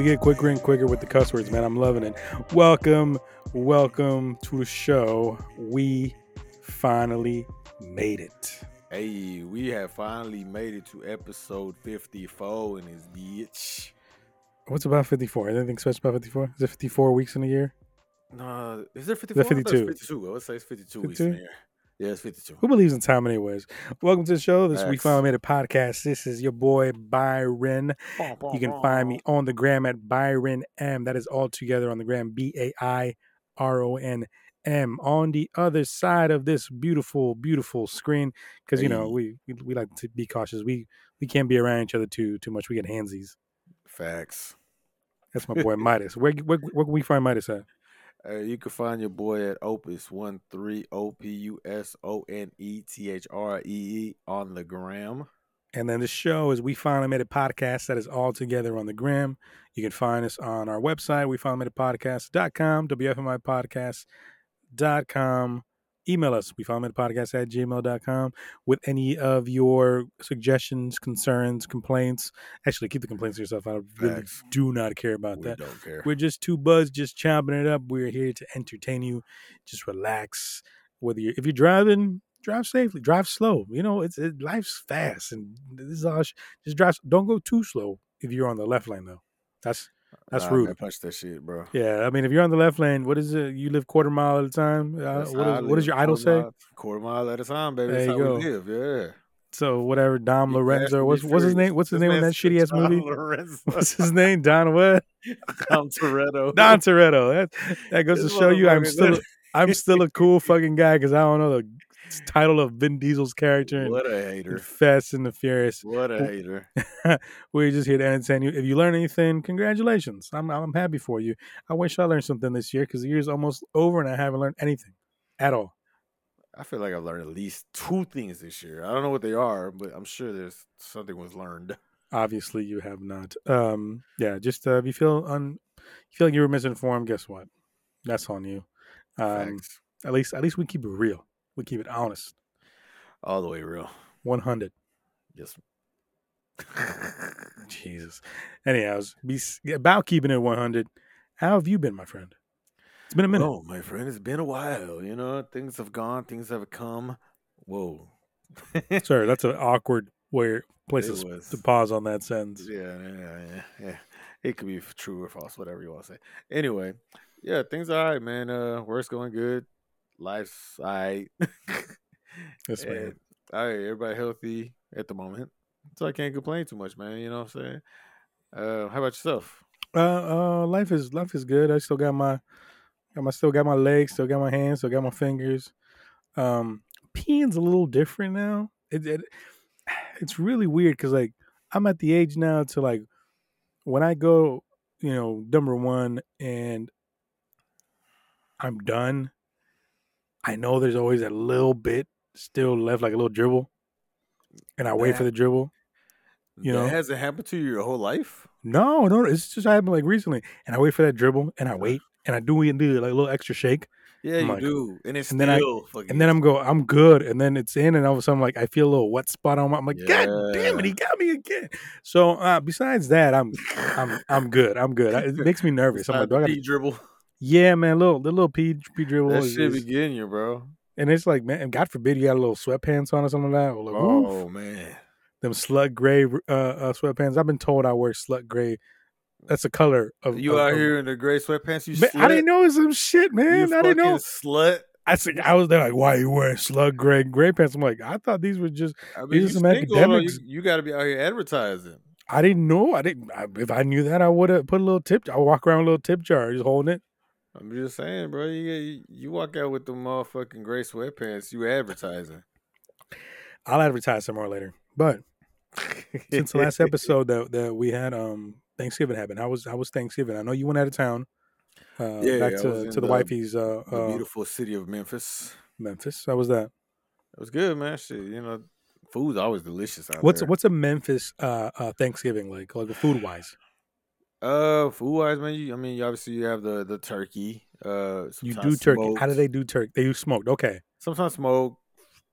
we get quicker and quicker with the cuss words, man. I'm loving it. Welcome, welcome to the show. We finally made it. Hey, we have finally made it to episode 54 in this bitch. What's about 54? Anything special about 54? Is it 54 weeks in a year? No, is there 54? I it 52? 52. I would say it's 52, weeks in 52? here. Yeah, it's 52. Who believes in time, anyways? Welcome to the show. This is We Facts. Finally Made a podcast. This is your boy Bairon. You can find me on the gram at Bairon M. That is all together on the gram, B A I R O N M. On the other side of this beautiful, beautiful screen, because you know we, we we like to be cautious. We we can't be around each other too too much. We get handsies. Facts. That's my boy Mydas. Where, where where can we find Mydas at? Uh, you can find your boy at Opus one three O P U S O N E T H R E E on the gram. And then the show is We Finally Made It podcast. That is all together on the gram. You can find us on our website, we finally made it podcast.com, WFMI podcast.com. Email us, we made it podcast at gmail.com with any of your suggestions, concerns, complaints. Actually, keep the complaints to yourself. I really Facts. do not care about We that. don't care. We're just two buds, just chomping it up. We're here to entertain you. Just relax. Whether you're if you're driving, drive safely. Drive slow. You know, it's it, life's fast, and this is all. sh- Just drive. Don't go too slow if you're on the left lane, though. That's that's Nah, rude. Man, punch that shit, bro. yeah. I mean, if you're on the left lane, what is it? You live quarter mile at a time. Uh, what, is, what does your idol say? mile- Quarter mile at a time, baby. There That's you how we go. live. Yeah. So whatever. Dom Lorenzo. What's what's his name? What's his This name in that shitty ass movie? Lorenzo. What's his name? Don what? Dom Toretto. Don Toretto. That that goes to show you I'm still I'm still a cool fucking guy because I don't know the title of Vin Diesel's character What a hater. Fast and the Furious. What a hater. We're just here to entertain you. If you learn anything, congratulations. I'm I'm happy for you. I wish I learned something this year because the year's almost over and I haven't learned anything at all. I feel like I've learned at least two things this year. I don't know what they are, but I'm sure there's something was learned. Obviously, you have not. Um, yeah, just uh, if you feel un, you feel like you were misinformed, guess what? That's on you. Um, at least at least we keep it real. We keep it honest. All the way real. One hundred. Yes. Jesus. Anyhow, be about keeping it 100. How have you been, my friend? It's been a minute. Oh, my friend, it's been a while. You know, things have gone, things have come. Whoa. Sorry, that's an awkward way place to, It s- was. to pause on that sentence. Yeah, yeah, yeah, yeah. It could be true or false, whatever you want to say. Anyway, yeah, things are all right, man. Uh, work's going good. Life's all right. Yes, man. All right, everybody healthy at the moment. So I can't complain too much, man. You know what I'm saying? Uh, how about yourself? Uh, uh, life is life is good. I still got my, got my still got my legs, still got my hands, still got my fingers. Um, peeing's a little different now. It, it it's really weird because like I'm at the age now to like when I go, you know, number one and I'm done. I know there's always a little bit still left, like a little dribble, and I wait for the dribble. You that know? hasn't happened to you your whole life. No, no, it's just happened like recently, and I wait for that dribble, and I wait, and I do and do like a little extra shake, Yeah, I'm you like- do, and it's and then I- and then I'm go, I'm good, and then it's in, and all of a sudden, like I feel a little wet spot on my. I'm like, God damn it, he got me again. So uh, besides that, I'm I'm I'm good. I'm good. I, it makes me nervous. I'm like, do I gotta, P dribble. Yeah, man, little the little p p dribble, That is, shit be getting you, bro. and it's like, man, God forbid you got a little sweatpants on or something like that. Like, oof, Oh man, them slug gray uh, uh, sweatpants. I've been told I wear slug gray. That's the color of you of- out of- here in the gray sweatpants? You Man, I didn't know it was some shit, You man. I didn't know. slut. I said, I was there like, why are you wearing slug gray gray pants? I'm like, I thought these were just. I mean, These are some academics. You, you got to be out here advertising. I didn't know. I didn't. I, if I knew that, I would have put a little tip. I walk around a little tip jar, just holding it. I'm just saying, bro. You, you walk out with the motherfucking gray sweatpants. You advertising. I'll advertise some more later. But since the last episode that that we had, um, Thanksgiving happened. How was how was Thanksgiving? I know you went out of town. Uh, Yeah, back to to the, the- wifey's uh, the uh beautiful city of Memphis. Memphis. How was that? It was good, man. Shit, you know, Food's always delicious What's there. what's a Memphis uh, uh, Thanksgiving like, like food wise? Uh, food wise, man. You, I mean, you obviously you have the the turkey. Uh, You do turkey. How do they do turkey? They use smoked. Okay, Sometimes smoke.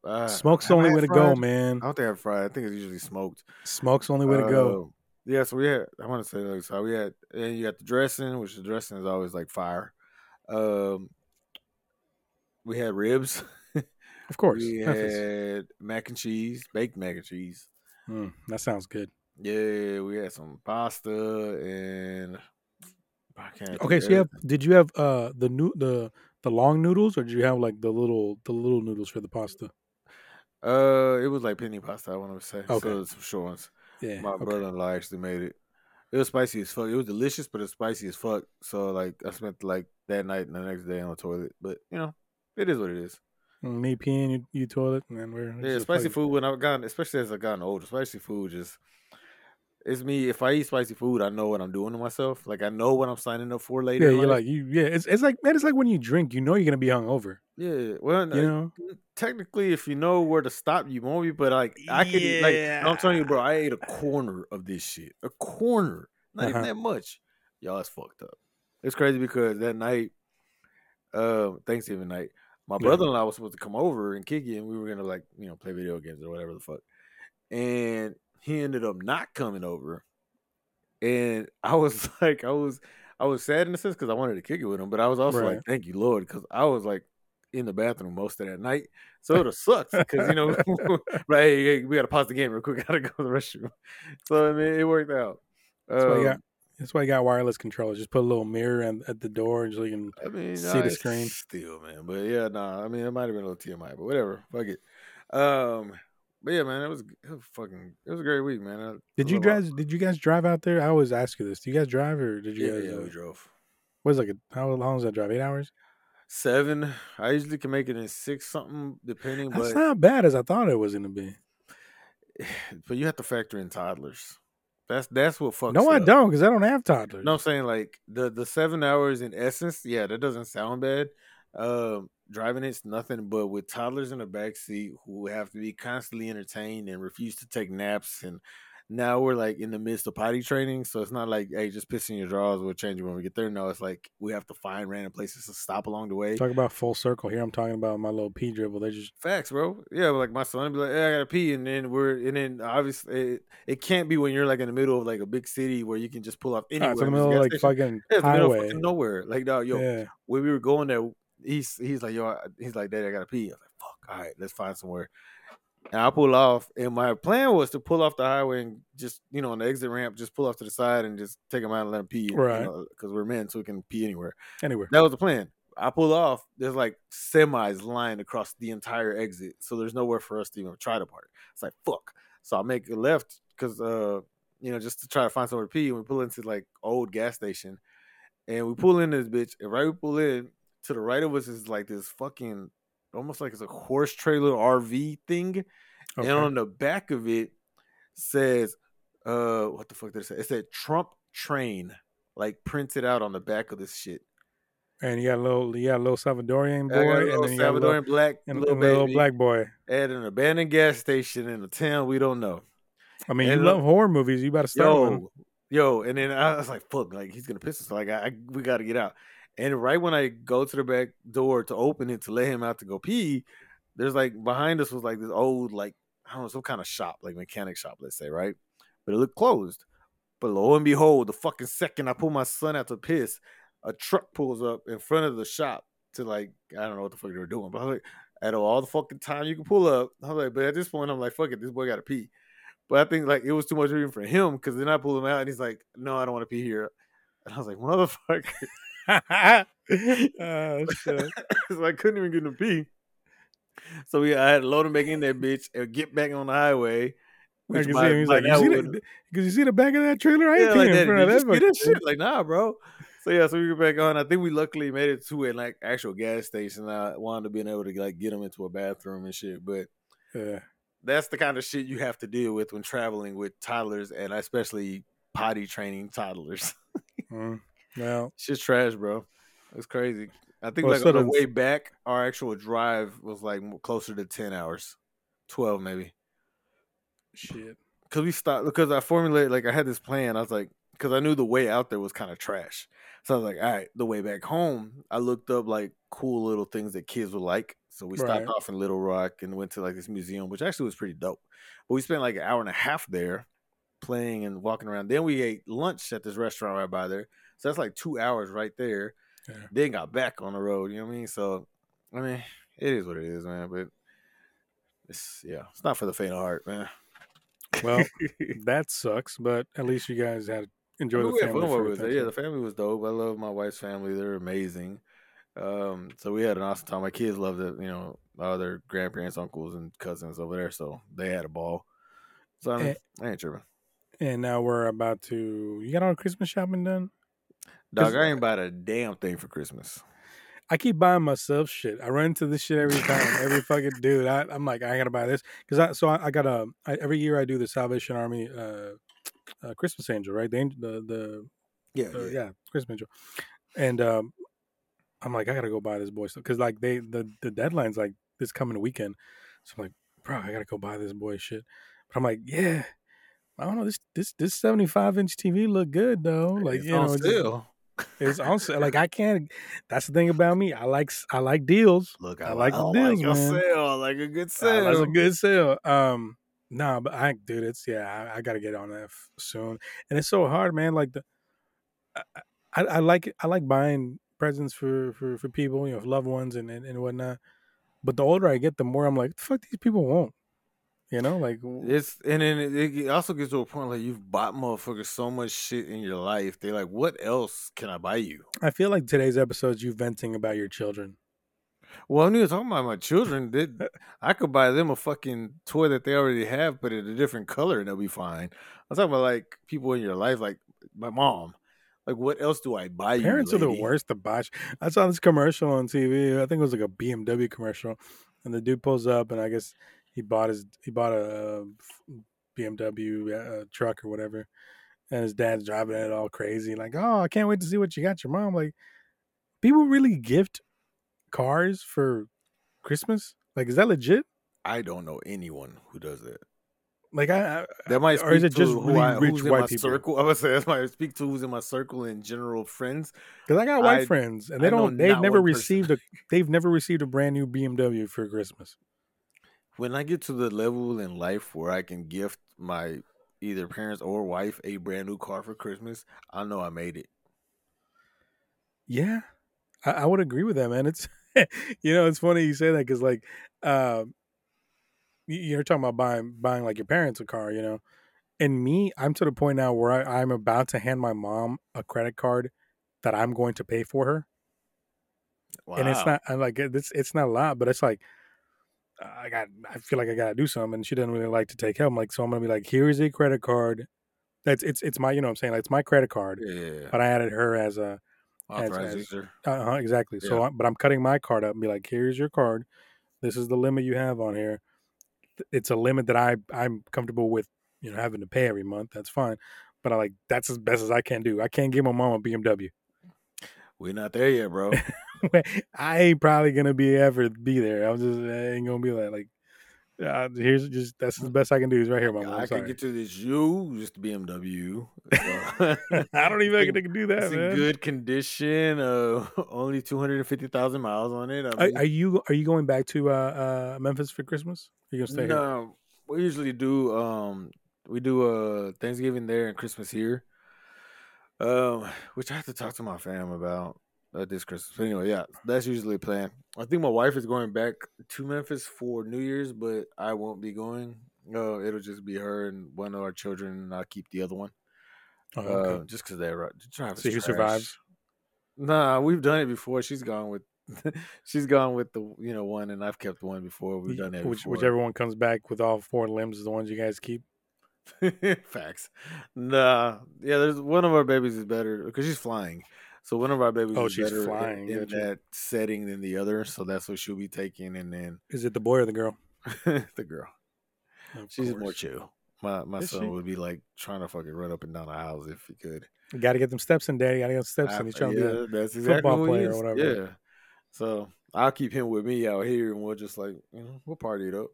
Uh, smoke's the only way to go, man. I don't think I have fried. I think it's usually smoked. Smoke's the only way to go. Uh, Yeah, so we had. I want to say like so we had, and you got the dressing, which the dressing is always like fire. Um, we had ribs. Of course, we had mac and cheese, baked mac and cheese. Mm, that sounds good. Yeah, we had some pasta and. I can't Okay, so you have did you have uh the new the the long noodles or did you have like the little the little noodles for the pasta? Uh, it was like penne pasta. I want to say. Okay. So some short ones. Yeah. My okay. brother-in-law actually made it. It was spicy as fuck. It was delicious, but it's spicy as fuck. So like, I spent like that night and the next day on the toilet. But you know, it is what it is. Mm, Me peeing, you, you toilet, and then we're Yeah, spicy food when I've gotten, especially as I've gotten older, spicy food just. It's me. If I eat spicy food, I know what I'm doing to myself. Like I know what I'm signing up for later. Yeah, you're life. like you. Yeah, it's it's like man, it's like when you drink, you know you're gonna be hungover. yeah. Well, You uh, know, technically, if you know where to stop, you won't be. But like, I could, eat- like, I'm telling you, bro, I ate a corner of this shit. A corner, not even Uh-huh. that much. Y'all, it's fucked up. It's crazy because that night, uh, Thanksgiving night, my Yeah. brother-in-law was supposed to come over and kick it, and we were gonna like, you know, play video games or whatever the fuck. And he ended up not coming over, and I was like, I was, I was sad in a sense because I wanted to kick it with him, but I was also Right. like, thank you, Lord, because I was like in the bathroom most of that night, so it sucks because you know, right? Hey, hey, we got to pause the game real quick. Gotta go to the restroom. So I mean, it worked out. that's why you got Um, that's why you got wireless controllers. Just put a little mirror at, at the door, so you can. I mean, see nah, the screen. still, man. But yeah, nah. I mean, it might have been a little TMI, but whatever. Fuck it. Um, but yeah, man, it was, it was fucking. It was a great week, man. I, Did you guys? Did you guys drive out there? I always ask you this. Do you guys drive or did you Yeah, guys? yeah, uh, we drove what is like a how long does that drive? Eight hours. seven. I usually can make it in six something, depending. That's but not bad as I thought it was gonna be. but you have to factor in toddlers. That's that's what fucks. No, I up. don't because I don't have toddlers. No, I'm saying like the the seven hours in essence, yeah, that doesn't sound bad. Um, driving it's nothing, but with toddlers in the back seat who have to be constantly entertained and refuse to take naps, and now we're like in the midst of potty training, so it's not like hey, just pissing your drawers, we'll change it when we get there. No, it's like we have to find random places to stop along the way. Talk about full circle here. I'm talking about my little pee dribble. They just Facts, bro. Yeah, like my son be like, hey, I gotta pee, and then we're and then obviously it, it can't be when you're like in the middle of like a big city where you can just pull off anywhere. in the middle of like station. fucking Yeah, the middle highway. fucking nowhere. Like, dog, yo, Yeah, when we were going there, he's he's like, yo, he's like, Daddy, I gotta pee. I was like, fuck, all right, let's find somewhere. And I pull off, and my plan was to pull off the highway and just, you know, on the exit ramp, just pull off to the side and just take him out and let him pee, Right. Because we're men, so we can pee anywhere. anywhere. That was the plan. I pull off. There's like semis lined across the entire exit, so there's nowhere for us to even try to park. It's like fuck. So I make a left because, uh, you know, just to try to find somewhere to pee. And we pull into like old gas station, and we pull in this bitch. And right we pull in to the right of us is like this fucking almost like it's a horse trailer RV thing, Okay. and on the back of it says, uh, what the fuck did it say? It said Trump train, like printed out on the back of this shit. And you got a little, you got a little Salvadorian I got a boy, and then you got a Salvadorian little, black and, little and a little black boy. at an abandoned gas station in a town we don't know. I mean, you And, uh, love horror movies. You better start one. Yo, yo, and then I was like, "Fuck!" Like he's gonna piss us. Like I, I we got to get out. And right when I go to the back door to open it to let him out to go pee, there's like behind us was like this old like I don't know some kind of shop like mechanic shop let's say right, but it looked closed. But lo and behold, the fucking second I pull my son out to piss, a truck pulls up in front of the shop to like I don't know what the fuck they were doing, but I was like, at all the fucking time you can pull up. I was like, but at this point I'm like, fuck it, this boy got to pee. But I think like it was too much even for him because then I pulled him out and he's like, no, I don't want to pee here. And I was like, motherfucker. oh, shit. so I couldn't even get him to pee. So we, I had to load him back in that bitch and get back on the highway. I which can by- see him. He's like, you now see, the, cause you see the back of that trailer? I ain't yeah, like that. front Did of you that. that shit? Like, nah, bro. So yeah, so we get back on. I think we luckily made it to a like actual gas station. I wound up being able to like get him into a bathroom and shit. But Yeah. that's the kind of shit you have to deal with when traveling with toddlers and especially potty training toddlers. Mm. Well, Shit's trash, bro. It's crazy. I think Well, like so on the way back, our actual drive was like closer to ten hours, twelve maybe. Shit. because we stopped because I formulated like I had this plan. I was like, because I knew the way out there was kind of trash. So I was like, all right, the way back home, I looked up like cool little things that kids would like. So we stopped Right. off in Little Rock and went to like this museum, which actually was pretty dope. But we spent like an hour and a half there playing and walking around. Then we ate lunch at this restaurant right by there. So that's like two hours right there. Yeah. Then got back on the road. You know what I mean? So I mean, it is what it is, man. But it's yeah, it's not for the faint of heart, man. Well, that sucks, but at least you guys had enjoyed we the family. fun while for we was there. things, Yeah, the family was dope. I love my wife's family; they're amazing. Um, so we had an awesome time. My kids loved it. You know, all their grandparents, uncles, and cousins over there, so they had a ball. So I, mean, Eh. I ain't tripping. And now we're about to. You got all the Christmas shopping done? Dog, I ain't bought a damn thing for Christmas. I keep buying myself shit. I run into this shit every time. every fucking dude. I, I'm like, I gotta buy this because I. So I, I got a. I, every year I do the Salvation Army uh, uh Christmas Angel, right? The the the Yeah, uh, yeah, Christmas Angel, and um, I'm like, I gotta go buy this boy stuff because like they the the deadline's like this coming weekend, so I'm like, bro, I gotta go buy this boy shit. But I'm like, yeah, I don't know this this this 75 inch TV look good though. Like It's you know, on it's, on sale. like I can't. That's the thing about me. I like I like deals. Look, I I, like like, deals, like a man. sale. I like a good sale. that's a good sale. Um, nah, but I, dude, it's yeah, I, I got to get on that f- soon. And it's so hard, man. Like the, I, I, I like I like buying presents for for for people, you know, loved ones and and, and whatnot. But the older I get, the more I'm like, the fuck, these people won't. You know, like It's and then it, it also gets to a point like you've bought motherfuckers so much shit in your life. They're like, what else can I buy you? I feel like today's episode is you venting about your children. Well, I'm even talking about my children. They, uh, I could buy them a fucking toy that they already have, but in a different color, and they'll be fine. I'm talking about like people in your life, like my mom. Like, what else do I buy you? Parents are the worst to botch. I saw this commercial on TV. I think it was like a BMW commercial, and the dude pulls up, and I guess he bought his he bought a BMW uh, truck or whatever, and his dad's driving it all crazy, like, "Oh, I can't wait to see what you got your mom." Like, people really gift cars for Christmas? Like, is that legit? I don't know anyone who does that. Like, I, I That might Or is it to just who really I, rich white people? circle. I would say that might speak to who's in my circle in general friends. because I got white I- friends, and they don't. They've never person. received a. They've never received a brand new BMW for Christmas. When I get to the level in life where I can gift my either parents or wife a brand new car for Christmas, I know I made it. Yeah, I, I would agree with that, man. It's you know, it's funny you say that because like, uh, you- you're talking about buying buying like your parents a car, you know, and me, I'm to the point now where I, I'm about to hand my mom a credit card that I'm going to pay for her, Wow. and it's not I'm like it's it's not a lot, but it's like. I got. I feel like I gotta do something, and she doesn't really like to take help. I'm like, so I'm gonna be like, here's a credit card. That's it's it's my you know what I'm saying like it's my credit card, Yeah, but I added her as a as- authorized as- user. uh-huh, exactly. So, I, but I'm cutting my card up and be like, here's your card. This is the limit you have on here. It's a limit that I I'm comfortable with, you know, having to pay every month. That's fine. But I like that's as best as I can do. I can't give my mom a BMW. We're not there yet, bro. I ain't probably gonna be ever be there. I'm just I ain't gonna be like like. Uh, here's just that's the best I can do is right here, mama. I can get to this you, just BMW. I don't even think I can do that, It's in good condition. Uh, only two hundred and fifty thousand miles on it. I Are, mean, are you are you going back to uh, uh, Memphis for Christmas? Are you gonna stay here? no, we usually do. Um, we do uh Thanksgiving there and Christmas here. Um, which I have to talk to my fam about uh, this Christmas. But anyway, yeah, that's usually a plan. I think my wife is going back to Memphis for New Year's, but I won't be going. Uh, it'll just be her and one of our children, and I'll keep the other one. Oh, okay. Uh, just because they're right. Travis See who trash. survives? Nah, we've done it before. She's gone with, she's gone with the you know one, and I've kept one before. We've done that Which, before. whichever one comes back with all four limbs is the ones you guys keep. Facts. Nah, yeah. There's one of our babies is better because she's flying. So one of our babies Oh, is she's better in- flying, in, gotcha. that setting than the other. So that's what she'll be taking, and then Is it the boy or the girl? the girl. Of She's more course. chill. My my Is son she? would be like trying to fucking run up and down the house if he could. You got to get them steps in, Daddy. Got to get them steps in. He's trying to be. yeah, A, that's exactly football player or whatever. Yeah. So I'll keep him with me out here, and we'll just like you know we'll party it up.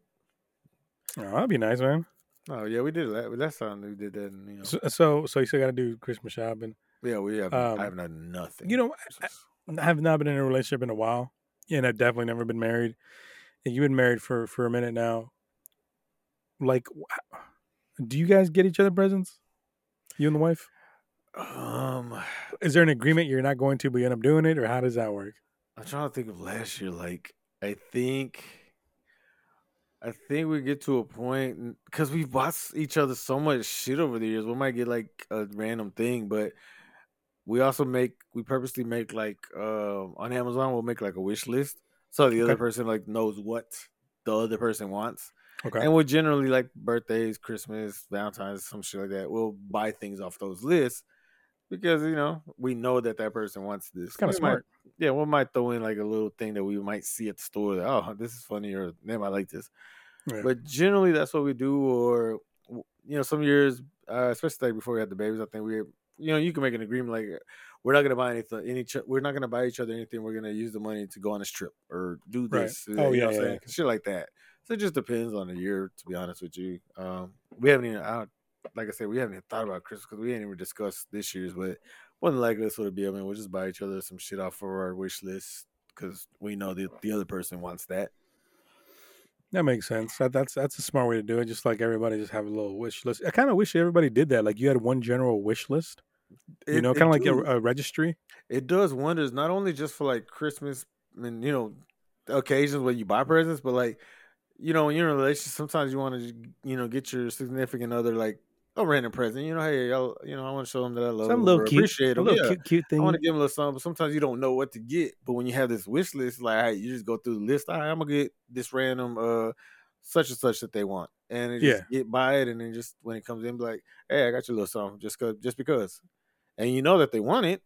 oh, that'd be nice, man. Oh yeah, we did that. Last time we did that. And, you know, So, so, so you still got to do Christmas shopping. Yeah, we have. um, I haven't done nothing. you know, Christmas. I have not been in a relationship in a while, and I've definitely never been married. And you've been married for for a minute now. Like, do you guys get each other presents? You and the wife? um, Is there an agreement you're not going to, but you end up doing it, or how does that work? I'm trying to think of last year. Like, I think, I think we get to a point because we've bought each other so much shit over the years. We might get like a random thing, but we also make we purposely make like uh, on Amazon. We'll make like a wish list so the other person like knows what the other person wants. Okay. And we'll generally like birthdays, Christmas, Valentine's, some shit like that. We'll buy things off those lists because you know we know that that person wants this. Kind of We might- smart. yeah, we might throw in like a little thing that we might see at the store. That, oh, this is funny, or they might like this. Yeah. But generally, that's what we do. Or you know, some years, uh, especially like before we had the babies, I think we, you know, you can make an agreement like we're not gonna buy anything. Any, we're not gonna buy each other anything. We're gonna use the money to go on this trip or do Right. this. Oh, you yeah, know what yeah, shit like that. So it just depends on the year. To be honest with you, um, we haven't even out. Like I said, we haven't even thought about Christmas because we ain't even discussed this year's. But more than likely, that's what it'll be. I mean, we'll just buy each other some shit off for our wish list because we know the the other person wants that. That makes sense. That, that's that's a smart way to do it. Just like everybody, just have a little wish list. I kind of wish everybody did that. Like you had one general wish list. You It- know, kind of like a, a registry. it does wonders not only just for like Christmas and you know occasions when you buy presents, but like you know when you're in a relationship, sometimes you want to you know get your significant other like a random present. You know, hey, y'all, you know, I want to show them that I love Some them little cute, appreciate a them. little Yeah. cute, cute I want to give them a little something, but sometimes you don't know what to get. But when you have this wish list, like hey, you just go through the list. All right, I'm gonna get this random uh such and such that they want, and just get by it, and then just when it comes in, be like, hey, I got you a little something, just cause, just because, and you know that they want it,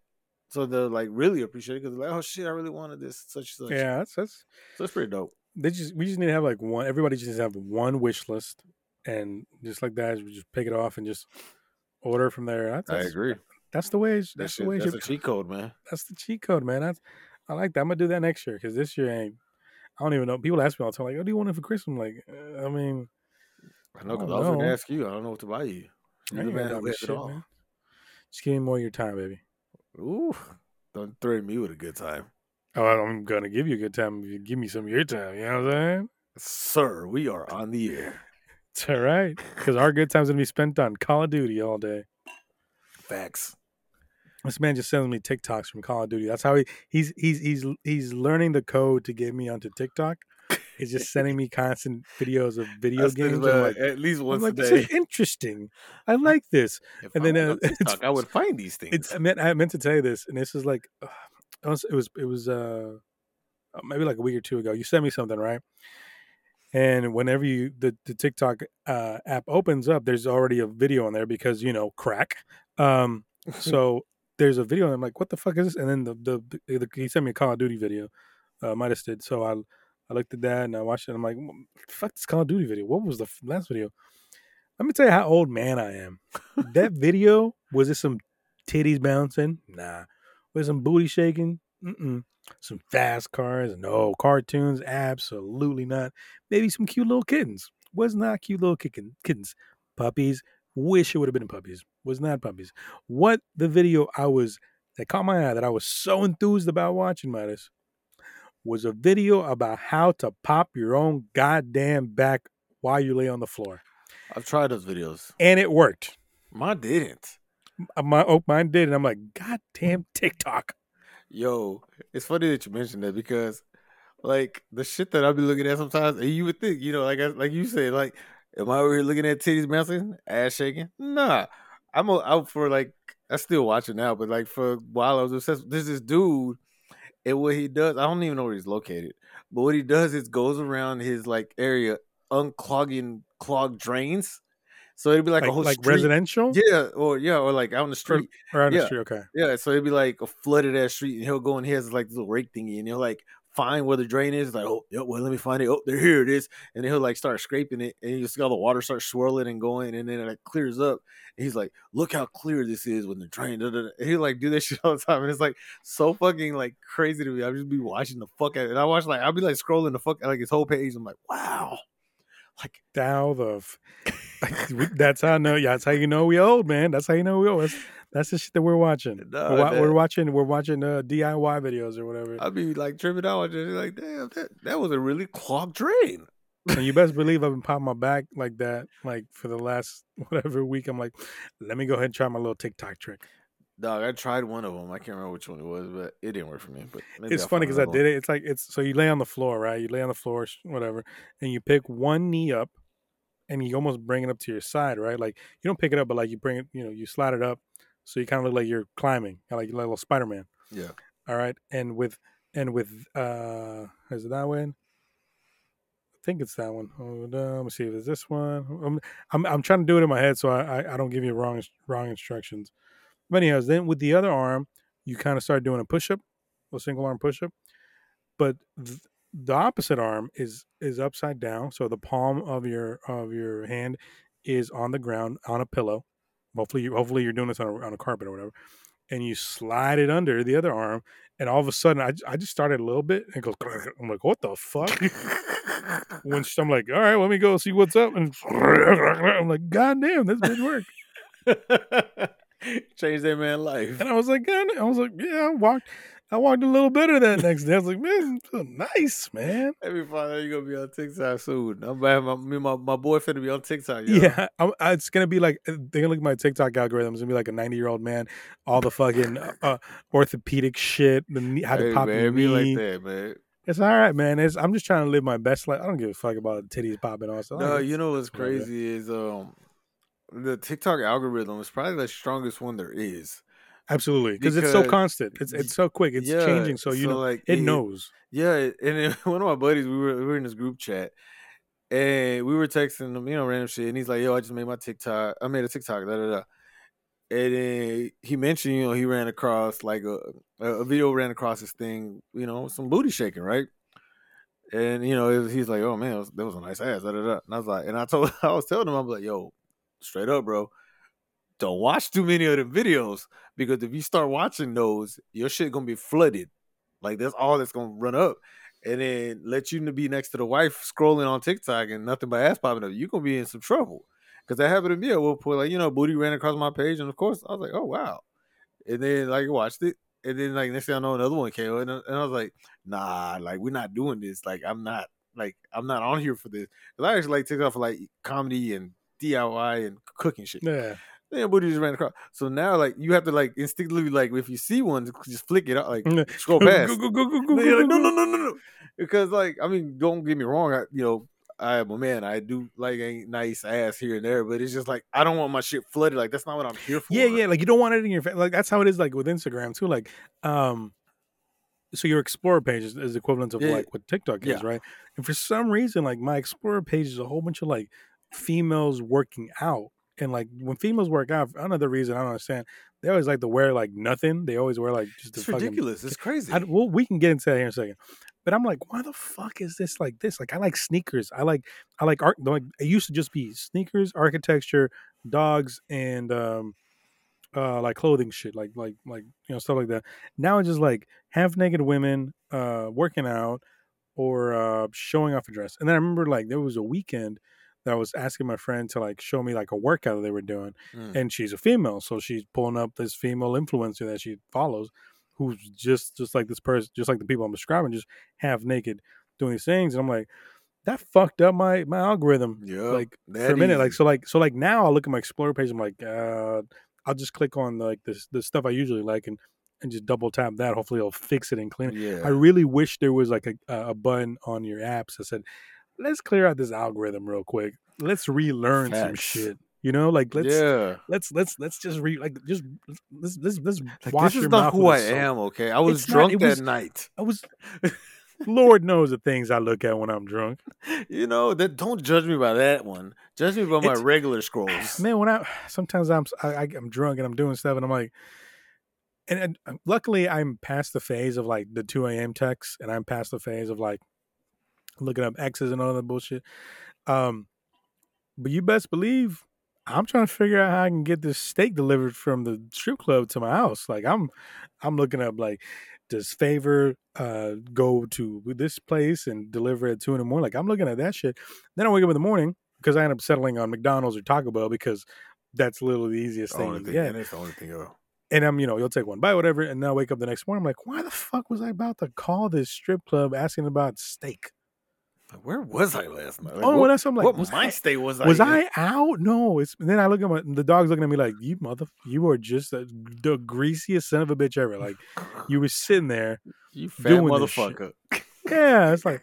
so they're like really appreciate it because they're like, oh shit, I really wanted this such and such. yeah, that's that's. so it's pretty dope. They just we just need to have like one. Everybody just needs to have one wish list, and just like that, we just pick it off and just order from there. That's, I agree. That's the way. it's- That's the way. it that's the cheat code, man. that's the cheat code, man. That's I like that. I'm gonna do that next year because this year ain't. I don't even know. People ask me all the time, like, "What do you want for Christmas?" I'm like, uh, I mean, I know because Oh, I was gonna ask you. I don't know what to buy you. Ain't the man no who shit, it all. man. Just give me more of your time, baby. Ooh, don't threaten me with a good time, Oh, I'm gonna give you a good time if you give me some of your time. You know what I'm saying? sir. We are on the air. It's all right because our good time's gonna be spent on Call of Duty all day. Facts. This man just sends me TikToks from Call of Duty. That's how he he's he's he's he's learning the code to get me onto TikTok. He's just sending me constant videos of video That's games. like, at least once like, a this day. is interesting. I like this. If and I then, uh, TikTok, I would find these things. It's I meant I meant to tell you this, and this is like uh, it was it was it was uh uh, maybe like a week or two ago. You sent me something, right? And whenever you the the TikTok uh, app opens up, there's already a video on there because you know crack. Um, so there's a video, and I'm like, what the fuck is this? And then the the, the he sent me a Call of Duty video, uh, Mydas did. So I I looked at that and I watched it. I'm like, fuck this Call of Duty video. What was the f- last video? Let me tell you how old man I am. that video was it some titties bouncing? Nah. Was some booty shaking? Mm-mm. Some fast cars? No. Cartoons? Absolutely not. Maybe some cute little kittens. Was not cute little kitten, kittens. Puppies. Wish it would have been puppies. Was not puppies. What the video I was that caught my eye that I was so enthused about watching, Mydas, was a video about how to pop your own goddamn back while you lay on the floor. I've tried those videos. And it worked. Mine didn't. Uh, My oh, mine did, and I'm like, God damn TikTok. Yo, it's funny that you mentioned that because, like, the shit that I be looking at sometimes, and you would think, you know, like I, like you said, like, am I over here looking at titties bouncing, ass shaking? Nah, I'm out for like I still watch it now, but like for a while I was obsessed. There's this dude, and what he does, I don't even know where he's located, but what he does is goes around his like area unclogging clogged drains. So it'd be like, Like, a whole like street. residential yeah, or yeah, or like out in the street. or on the yeah. street. Okay. Yeah, so it'd be like a flooded ass street, and he'll go in he has like this little rake thingy, and he'll like find where the drain is. Like, oh, yeah, well, let me find it. Oh, there, here it is, and then he'll like start scraping it, and you see all the water start swirling and going, and then it like clears up. And he's like, look how clear this is when the drain. Da, da, da. And he'll like do this shit all the time, and it's like so fucking like crazy to me. I'll just be watching the fuck out, and I watch like I'll be like scrolling the fuck like his whole page. I'm like, wow. Like Thou the. F- that's how I know. Yeah, that's how you know we old, man. That's how you know we old. That's, that's the shit that we're watching. No, we're, we're watching. We're watching uh, DIY videos or whatever. I'd be like tripping out, just like, damn, that that was a really clogged drain. and you best believe I've been popping my back like that, like for the last whatever week. I'm like, let me go ahead and try my little TikTok trick. Dog, I tried one of them. I can't remember which one it was, but it didn't work for me. But it's I'll funny because I did it. It's like it's so you lay on the floor, right? You lay on the floor, whatever, and you pick one knee up, and you almost bring it up to your side, right? Like you don't pick it up, but like you bring it, you know, you slide it up, so you kind of look like you're climbing, like you're like a little Spider Man. Yeah. All right, and with and with uh, is it that one? I think it's that one. Hold on, let me see if it's this one. I'm, I'm I'm trying to do it in my head so I I, I don't give you wrong wrong instructions. But anyways, then with the other arm, you kind of start doing a push up, a single arm push up. But th- the opposite arm is is upside down, so the palm of your of your hand is on the ground on a pillow. Hopefully, you hopefully you're doing this on a, on a carpet or whatever, and you slide it under the other arm, and all of a sudden, I, I just started a little bit and goes. I'm like, what the fuck? when I'm like, all right, let me go see what's up, and I'm like, god damn, this didn't work. Changed that man's life. And I was like, God, I was like, yeah, I walked, I walked a little better that next day. I was like, man, is nice, man. Every Friday you're gonna be on TikTok soon. I'm bad. My, me my, my boy finna be on TikTok. Yo. Yeah, I'm, I- it's gonna be like they're gonna look at my TikTok algorithm. It's gonna be like a 90 year old man, all the fucking uh, orthopedic shit, the knee, how to Hey, pop man, your knee. like that, man. It's all right, man. It's, I'm just trying to live my best life. I don't give a fuck about titties popping off. So No, you know what's crazy is um the TikTok algorithm is probably the strongest one there is. absolutely because it's so constant. It's it's so quick. It's Yeah, changing. So you know like it knows. Yeah, and one of my buddies, we were we were in this group chat, and we were texting him, you know, random shit, and he's like, "Yo, I just made my TikTok. I made a TikTok." Da da da. And then he mentioned, you know, he ran across like a a video ran across this thing, you know, some booty shaking, right? And you know, it was- he's like, "Oh man, that was, that was a nice ass." Da, da, da. And I was like, and I told, I was telling him, I'm like, "Yo, straight up, bro, don't watch too many of them videos because if you start watching those, your shit gonna be flooded. Like that's all that's gonna run up, and then let you be next to the wife scrolling on TikTok and nothing but ass popping up. You gonna be in some trouble because that happened to me at one point. Like you know, booty ran across my page, and of course I was like, oh wow, and then like watched it, and then like next thing I know, another one came, and, and I was like, nah, like we're not doing this. Like I'm not like I'm not on here for this because I actually like TikTok for like comedy and DIY and cooking shit. Yeah. Then booty just ran across. So now, like, you have to like instinctively, like, if you see one, just flick it out, like, scroll past. Go, go, go, go, go, And then you're like, go, no, go. no, no, no, no, because, like, I mean, don't get me wrong, I, you know, I am a man, I do like a nice ass here and there, but it's just like I don't want my shit flooded. Like that's not what I'm here for. Yeah, yeah. Like you don't want it in your face. Like that's how it is. Like with Instagram too. Like, um, so your Explorer page is, is equivalent of Yeah, like what TikTok is, yeah. right? And for some reason, like my Explorer page is a whole bunch of like females working out. And like when females work out, for another reason I don't understand. They always like to wear like nothing. They always wear like just it's the fucking ridiculous. It's crazy. I, well, we can get into that here in a second. But I'm like, why the fuck is this like this? Like, I like sneakers. I like, I like art. Like, it used to just be sneakers, architecture, dogs, and um, uh, like clothing shit, like, like, like you know, stuff like that. Now it's just like half naked women, uh, working out or uh, showing off a dress. And then I remember like there was a weekend that I was asking my friend to like show me like a workout that they were doing Mm. and she's a female, so she's pulling up this female influencer that she follows, who's just just like this person, just like the people I'm describing, just half naked doing these things, and I'm like, that fucked up my my algorithm. Yeah, like for a minute, like so, like so, like now I'll look at my Explorer page, I'm like, uh, I'll just click on like this the stuff I usually like and and just double tap that. Hopefully, it'll fix it and clean it. yeah. I really wish there was like a a button on your apps that said, let's clear out this algorithm real quick. Let's relearn some shit. You know, like let's yeah. let's let's let's just re like just let's let's let's Like, wash this is not who I soap. am. Okay, I was It's drunk it that was- night. I was Lord knows the things I look at when I'm drunk. You know that. Don't judge me by that one. Judge me by my It's- regular scrolls. Man, when I sometimes I'm I, I, I'm drunk and I'm doing stuff and I'm like, and, and uh, luckily I'm past the phase of like the 2 a.m. texts and I'm past the phase of like looking up X's and all that bullshit. Um, but you best believe I'm trying to figure out how I can get this steak delivered from the strip club to my house. Like I'm, I'm looking up like does favor uh go to this place and deliver at two in the morning? Like I'm looking at that shit. Then I wake up in the morning because I end up settling on McDonald's or Taco Bell because that's literally the easiest The thing thing, and it's the only thing. And I'm, you know, you'll take one bite, whatever, and then I wake up the next morning. I'm like, why the fuck was I about to call this strip club asking about steak? Where was I last night? Like, oh, what, that's what I'm like. what was my I, state was I? was in? I out? No. It's and then I look at my the dog's looking at me like, you mother, you are just a, the greasiest son of a bitch ever. Like you were sitting there. you fat doing this shit. motherfucker. Yeah, it's like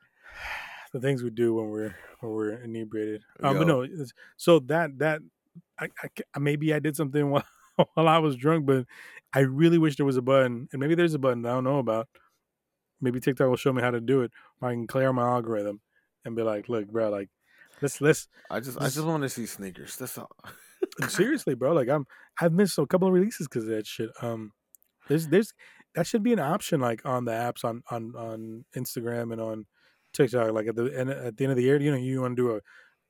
the things we do when we're when we're inebriated. Um, but no, so that that I, I maybe I did something while while I was drunk, but I really wish there was a button, and maybe there's a button I don't know about. Maybe TikTok will show me how to do it, or I can clear my algorithm and be like, "Look, bro, like let's let's I just, I just want to see sneakers. That's all. seriously, bro. Like I'm, I've missed a couple of releases because of that shit. Um, there's, there's, that should be an option like on the apps on on on Instagram and on TikTok. Like at the end at the end of the year, you know, you want to do a,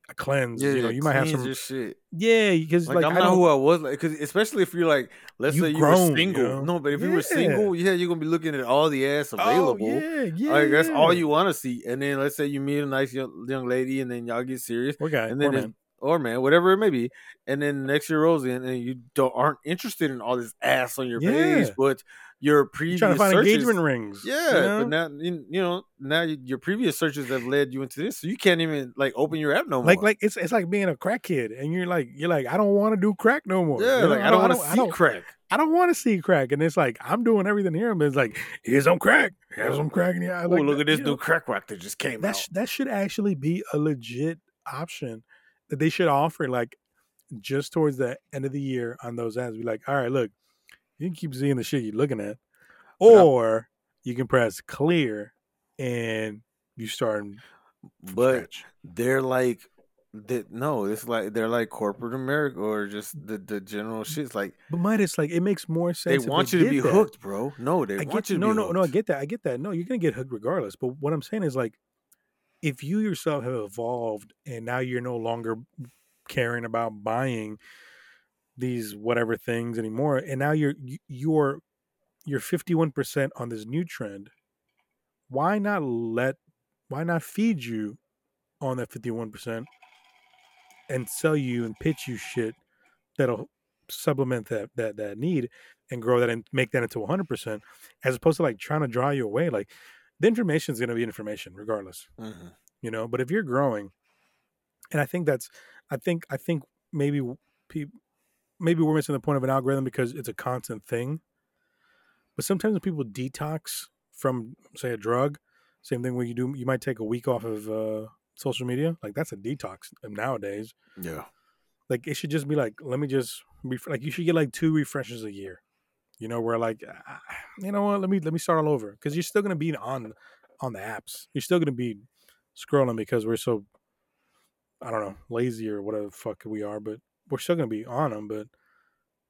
a cleanse. Yeah, you know, you might have some. shit. Yeah, because Like, like, I'm I not who I was, like, cause especially if you're like, let's You've say you grown, were single. you know? No, but if you were single, yeah, you're gonna be looking at all the ass oh available. yeah, yeah. Like that's all you want to see. And then let's say you meet a nice young, young lady, and then y'all get serious, Or guy, and or then man. or man, whatever it may be, and then next year rolls in, and you don't aren't interested in all this ass on your page, but your You're previous trying to find searches, engagement rings. yeah, you know? but now you know now your previous searches have led you into this, so you can't even like open your app no more. like like it's it's like being a crack kid, and you're like you're like I don't want to do crack no more. yeah, You know, like I don't want to see don't- crack. I don't want to see crack. And it's like, I'm doing everything here. But it's like, here's some crack. Here's some crack. And yeah, I Oh, like look at this new know. crack rock that just came That, out. sh- that should actually be a legit option that they should offer, like, just towards the end of the year on those ads. Be like, all right, look, you can keep seeing the shit you're looking at. Or you can press clear and you start but scratch. they're like that no it's like they're like corporate america or just the, the general shit's like But Mydas, like, it makes more sense. They want you to be that. hooked bro no they I want get you to no, no, hooked. no. I get that. I get that. No, you're gonna get hooked regardless. But what I'm saying is like, if you yourself have evolved and now you're no longer caring about buying these whatever things anymore, and now you're you- you're you're 51 percent on this new trend. Why not let? Why not feed you on that 51 percent and sell you and pitch you shit that'll supplement that that that need and grow that and make that into 100% as opposed to like trying to draw you away like the information is going to be information regardless Mhm. you know but if you're growing and i think that's i think i think maybe people maybe we're missing the point of an algorithm because it's a constant thing. But sometimes when people detox from say a drug same thing where you do you might take a week off of uh social media like that's a detox nowadays. Yeah. Like it should just be like let me just ref- like you should get like two refreshes a year you know where like ah, you know what let me let me start all over. Because you're still going to be on on the apps. You're still going to be scrolling because we're so i don't know lazy or whatever the fuck we are but we're still going to be on them but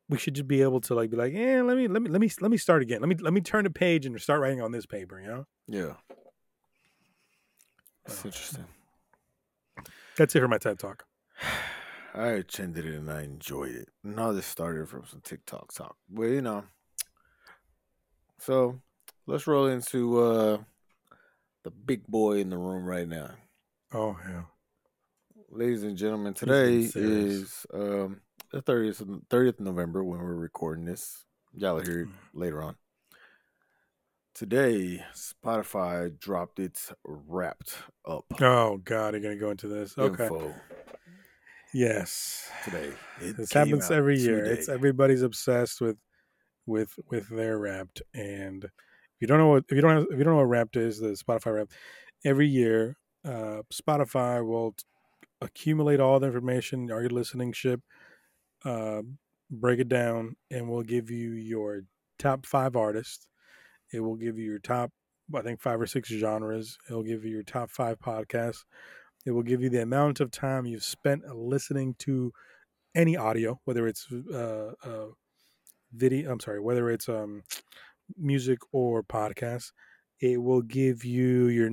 we should just be able to like be like yeah let me let me let me let me start again. Let me let me turn the page and start writing on this paper you know? Yeah. That's Oh. interesting. that's it for my TED talk. I attended it and i enjoyed it. No this started from some TikTok talk but you know. So let's roll into uh the big boy in the room right now. Oh yeah ladies and gentlemen, today is um, the thirtieth thirtieth November when we're recording this. Y'all will hear it Mm. later on. Today, Spotify dropped its wrapped up oh god you're going to go into this okay info yes today. It this happens every year. It's everybody's obsessed with with with their Wrapped, and if you don't know what if you don't have, if you don't know what Wrapped is, the Spotify Wrapped, every year, uh, Spotify will accumulate all the information, all your listening ship, uh, break it down, and we'll give you your top five artists. It will give you your top, I think, five or six genres. It will give you your top five podcasts. It will give you the amount of time you've spent listening to any audio, whether it's uh, uh, video. I'm sorry, whether it's um, music or podcast. It will give you your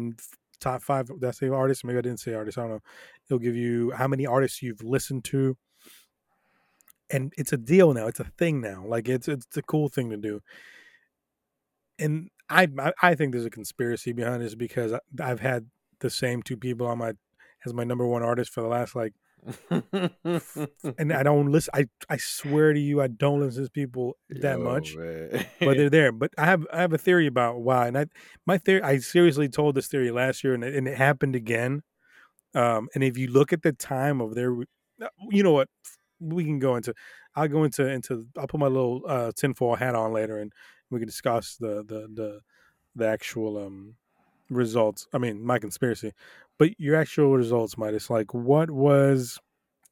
top five. Did I say artists? Maybe I didn't say artists. I don't know. It'll give you how many artists you've listened to, and it's a deal now. It's a thing now. Like it's it's a cool thing to do. and I I- think there's a conspiracy behind this because I've had the same two people on my as my number one artist for the last like and I don't listen I I swear to you I don't listen to these people that Yo, much but they're there but I have I have a theory about why and I my theory I seriously told this theory last year and it, and it happened again um and if you look at the time of their uh, you know what we can go into I'll go into into I'll put my little uh tinfoil hat on later and we can discuss the the the the actual um results I mean my conspiracy but your actual results Mydas like what was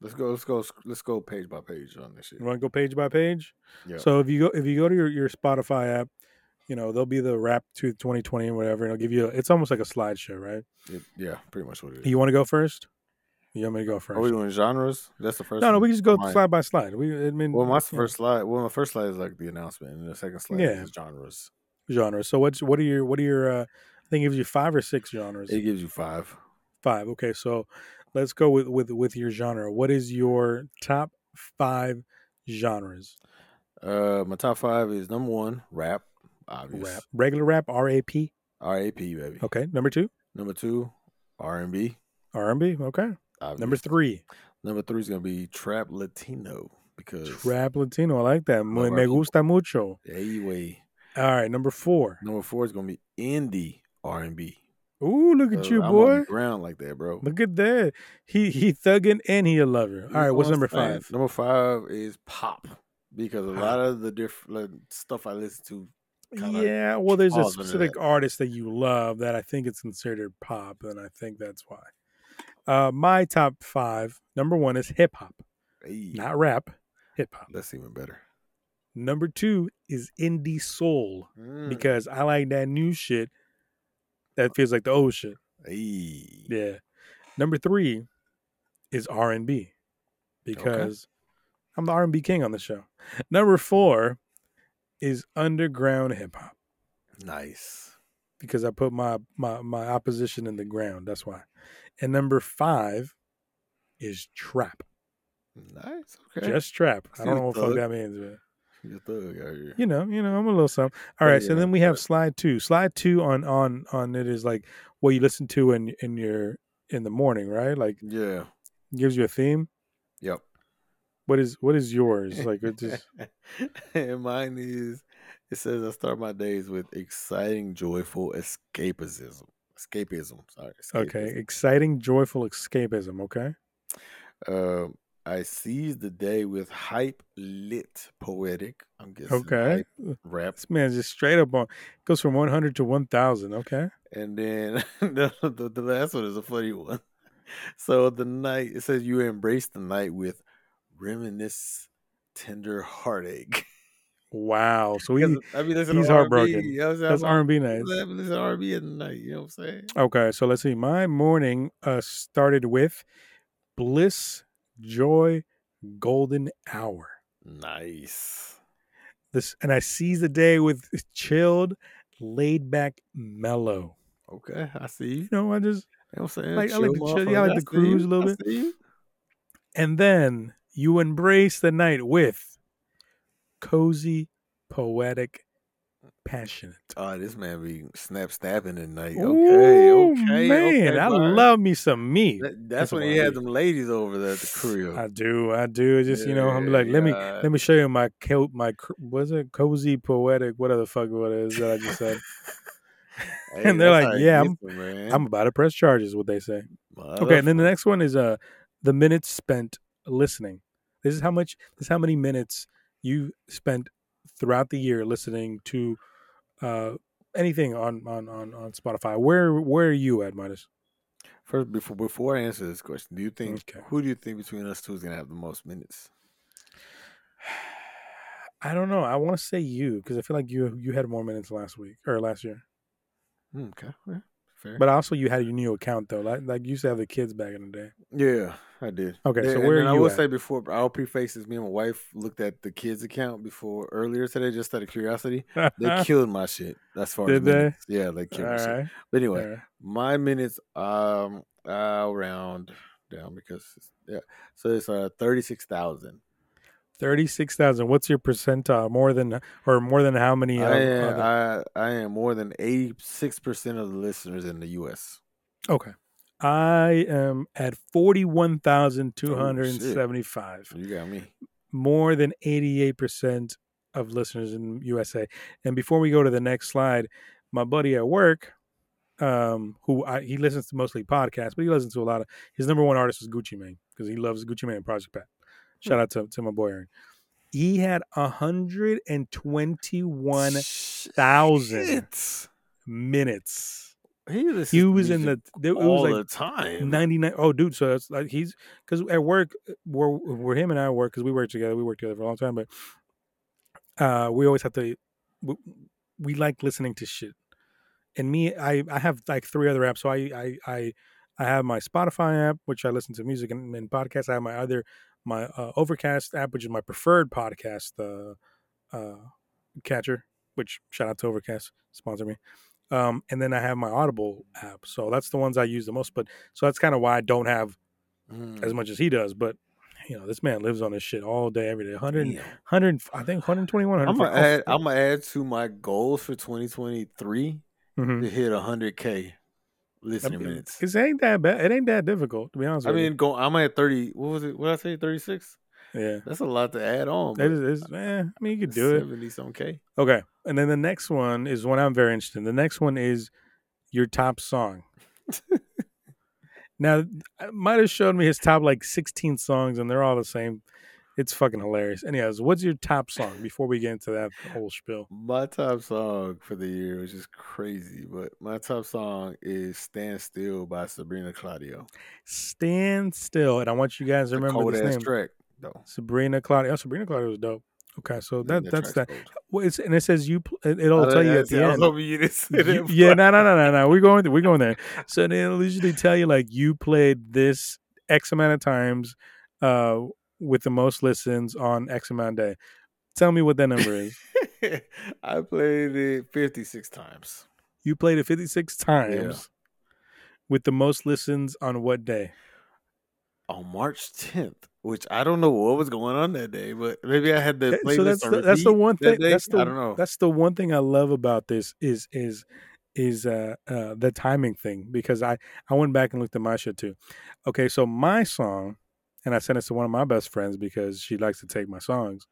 let's go. Let's go. Let's go page by page on this shit. you want to go page by page Yeah. So if you go if you go to your, your Spotify app, you know there'll be the Rap to 2020 and whatever, and it'll give you. It's almost like a slideshow, right? It- yeah, pretty much what it is. You want to go first? You want me to go first? Are we doing genres? That's the first. no, no, we just go Mine. slide by slide. We, I mean, Well, my first slide. Well, my first slide is like the announcement, and the second slide Yeah. is genres. Genres. So what's what are your what are your? Uh, I think it gives you five or six genres. It gives you five. Five. Okay, so let's go with with with your genre. What is your top five genres? Uh, my top five is number one, rap, obvious. Rap, regular rap, R A P. R A P baby. Okay, number two, Number two, R and B. R and B. Okay, number three, Number three is gonna be trap Latino because trap Latino. I like that. Me Love our me people. gusta mucho. Anyway, All right, number four. number four is gonna be indie R and B. Ooh, look at you, I'm on boy. the ground like that, bro. Look at that. He he thugging and he a lover. All right, what's number five? Number five is pop because a Pop. lot of the different stuff I listen to. Yeah, well, there's a specific that. artist that you love that I think it's considered pop, and I think that's why. Uh, my top five. Number one is hip hop, Hey, not rap. Hip hop. that's even better. Number two is indie soul Mm. because I like that new shit that feels like the old shit. Hey. Yeah. Number three is R and B because I'm the R and B king on the show. Number four is underground hip hop Nice. because I put my my my opposition in the ground. That's why. And number five is trap. Nice. Okay. Just trap. I don't know what fuck that means, but You're a thug out here. you know, you know, I'm a little something. All right, Yeah, so then we have slide two. Slide two on on on it is like what you listen to in in your in the morning, right? Like Yeah. gives you a theme. Yep. What is what is yours? Like it just and mine is it says I start my days with exciting, joyful escapism. Escapism. Sorry. okay, exciting, joyful escapism. Okay, Um, I seize the day with hype, lit, poetic. I'm guessing. okay. hype, rap, This man's just straight up on goes from one hundred to one thousand. Okay, and then the, the the last one is a funny one. So the night it says you embrace the night with reminisce, tender heartache. wow. So we Because I mean, he's R&B, heartbroken. You know what I'm saying? that's R and B night. Listen to R&B at night. You know what I'm saying? Okay, so let's see. My morning uh started with bliss, joy, golden hour. Nice. This and I seize the day with chilled, laid back, mellow. Okay, I see you. Know, I just You know what I'm saying? Like, I like to chill- yeah, I like to cruise you. a little bit. see and then you embrace the night with cozy, poetic, passionate. Oh, this man be snap snapping at night. Okay, Ooh, okay, man, okay, I fine. love me some meat. That, that's That's when he I had do. them ladies over there at the crib. I do, I do. It's just you know, I'm like, let me yeah. let me show you my co- my was it cozy, poetic, whatever the fuck what it is that I just said. Hey, and they're like, yeah, them. I'm about to press charges. What they say. Okay, and then the next one is uh the minutes spent listening. This is how much this is how many minutes you spent throughout the year listening to uh anything on on on, on Spotify. Where where are you at, Mydas? First, before before I answer this question, do you think Okay. who do you think between us two is gonna have the most minutes? I don't know. I want to say you because I feel like you you had more minutes last week or last year. Hmm, Okay, yeah, fair. But also you had your new account though. Like like you used to have the kids back in the day. yeah, I did. Okay, so where I will at? say before I'll preface this. Me and my wife looked at the kids' account before earlier today, just out of curiosity. They killed my shit. That's far as Did they? minutes. yeah, they All killed my shit. But anyway, all right. my minutes um I'll round down because it's- yeah so it's uh 36,000 Thirty-six thousand. What's your percentile? More than or more than how many? I am, other- I, I am more than 86% of the listeners in the US. okay. I am at forty-one thousand two hundred and seventy-five. You got me. More than eighty-eight percent of listeners in USA. And before we go to the next slide, my buddy at work, um, who I, he listens to mostly podcasts, but he listens to a lot of his number one artist is Gucci Mane because he loves Gucci Mane and Project Pat. Shout out to, to my boy Aaron. He had hundred and twenty-one thousand minutes. He, He was in the. It, all was the time. 99 oh dude so it's like he's because at work where where him and i work because we work together we worked together for a long time but uh we always have to we, we like listening to shit and me i i have like three other apps so i i i, I have my spotify app which i listen to music and, and podcasts i have my other my uh, overcast app which is my preferred podcast uh uh catcher which shout out to overcast sponsor me um, and then I have my Audible app, so that's the ones I use the most. But so that's kind of why I don't have Mm, as much as he does. But you know, this man lives on this shit all day, every day. 100, damn. 100 I think 121. I'm gonna add. I'm gonna add to my goals for 2023 Mhm. to hit 100k listening mean, minutes. It ain't that bad. It ain't that difficult, to be honest I with mean, go. I'm at 30. What was it? What did I say? 36. Yeah. That's a lot to add on. It is, it's, eh, I mean, you could do it. 70 some k. Okay. And then the next one is one I'm very interested in. The next one is your top song. now, might have showed me his top like 16 songs, and they're all the same. It's fucking hilarious. Anyways, what's your top song before we get into that whole spiel? My top song for the year was just crazy, but my top song is "Stand Still" by Sabrina Claudio. Stand Still. And I want you guys to remember this name. track though. Sabrina Claudio. Oh, Sabrina Claudio was dope. Okay, so that, That that's that. Well, it's, and it says you. It'll tell you at the end. you didn't say You- that yeah, no, no, no, no, no. We're going. We're going there. So then it'll usually tell you like you played this X amount of times, uh, with the most listens on X amount of day. Tell me what that number is. I played it 56 times. You played it fifty six times, with the most listens on what day? on March 10th, which I don't know what was going on that day, but maybe I had the playlist so that's on the, that's the one thing. day. That's the I don't know. that's the one thing I love about this is is is uh, uh the timing thing because I I went back and looked at my shit too. Okay, so my song, and I sent this to one of my best friends because she likes to take my songs,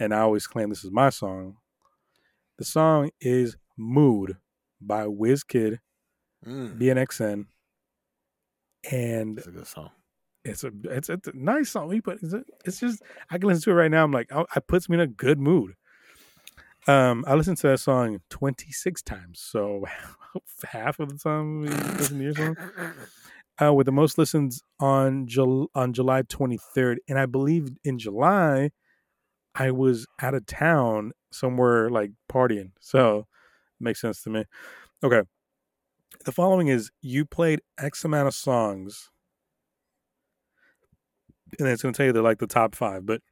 and I always claim this is my song. The song is "Mood" by WizKid, Mm, BNXN, and that's a good song. it's a it's, it's a nice song. We put it's, it's just I can listen to it right now. I'm like, oh, it puts me in a good mood. Um, I listened to that song 26 times, so half of the time we listen to your song. Uh, with the most listens on Jul- on July 23rd, and I believe in July, I was out of town somewhere like partying, so makes sense to me. Okay, the following is you played X amount of songs and it's going to tell you they're like the top five. But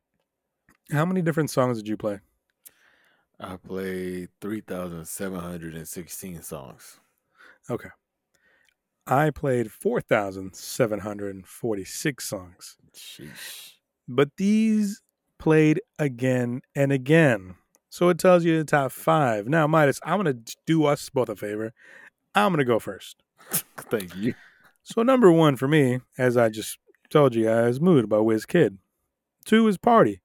how many different songs did you play? I played 3,716 songs. Okay, I played four thousand seven hundred and forty-six songs, Sheesh. but these played again and again. So it tells you the top five. Now, Mydas, I'm going to do us both a favor. I'm going to go first. Thank you. So number one for me, as I just told you guys, "Mood" by Wiz Kid. Two is "Party"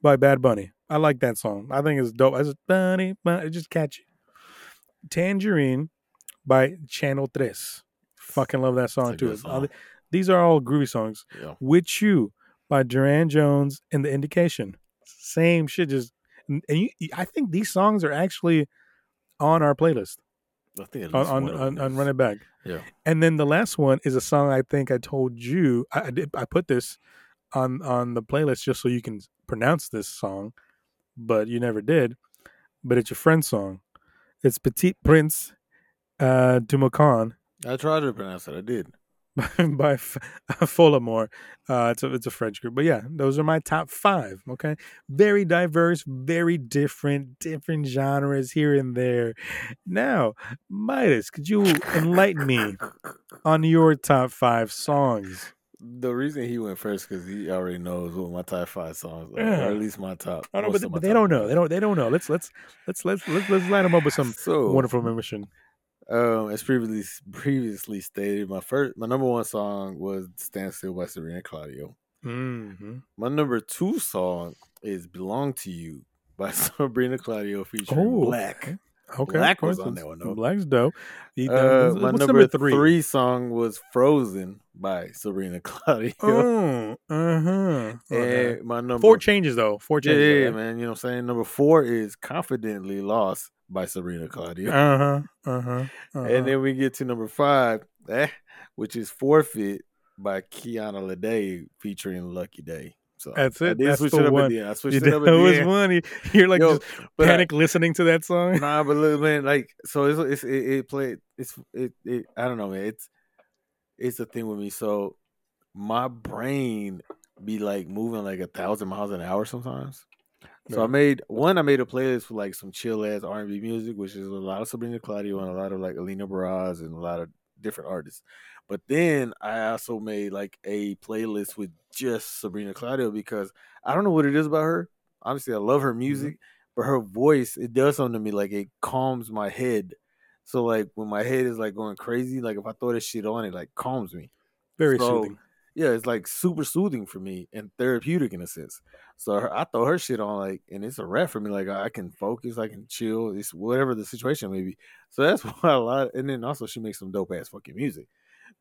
by Bad Bunny. I like that song. I think it's dope. I just bunny, bunny, it's just catchy. "Tangerine" by Channel Tres. Fucking love that song too. good It's all- song. These are all groovy songs. Yeah. "With You" by Durand Jones and The Indication. Same shit. Just and you, I think these songs are actually on our playlist I think on on, on, on. Run It Back. Yeah. And then the last one is a song I think I told you I, I did I put this on on the playlist just so you can pronounce this song, but you never did. But it's your friend's song. It's Petit Prince uh du Macan I tried to pronounce it. I did. by F- Folamour. Uh it's a it's a French group. But yeah, those are my top 5, okay? Very diverse, very different, different genres here and there. Now, Mydas, could you enlighten me on your top 5 songs? the reason he went first because he already knows what my top five songs are, Yeah. or at least my top. I don't know, but, of but they don't know. They don't. They don't know. Let's let's let's let's let's let's line them up with some so wonderful mission. Um, as previously previously stated, my first, my number one song was "Stand Still" by Sabrina Claudio. Mm-hmm. My number two song is "Belong to You" by Sabrina Claudio featuring Oh, Black. Okay, 6LACK was on that one, though. 6LACK's dope. He- Uh, my number, number, three? three? song was "Frozen" by Sabrina Claudio. Oh, uh huh. And my number Four changes though. Four yeah, changes. yeah, man. You know what I'm saying? Number four is "Confidently Lost" by Sabrina Claudio. Uh huh. Uh huh. And then we get to number five, eh, which is Forfeit by Kiana Lede featuring Lucky Daye. So That's it? That's the it up one. the. I switched it up it was end. funny. You're like Yo, just but I- panic listening to that song. nah, but look, man, like so it's, it's it, it played it's it, it I don't know, man. It's it's a thing with me. So my brain be like moving like a thousand miles an hour sometimes. So I made one. I made a playlist for like some chill ass R and B music, which is a lot of Sabrina Claudio and a lot of like Alina Baraz and a lot of different artists. But then I also made like a playlist with just Sabrina Claudio because I don't know what it is about her. Obviously, I love her mm-hmm. music, but her voice it does something to me. Like it calms my head. So like when my head is like going crazy, like if I throw this shit on, it like calms me Very so, soothing. Yeah, it's like super soothing for me and therapeutic in a sense. So her, I throw her shit on like, and it's a wrap for me. Like I can focus, I can chill. It's whatever the situation may be. So that's why a lot. And then also she makes some dope ass fucking music.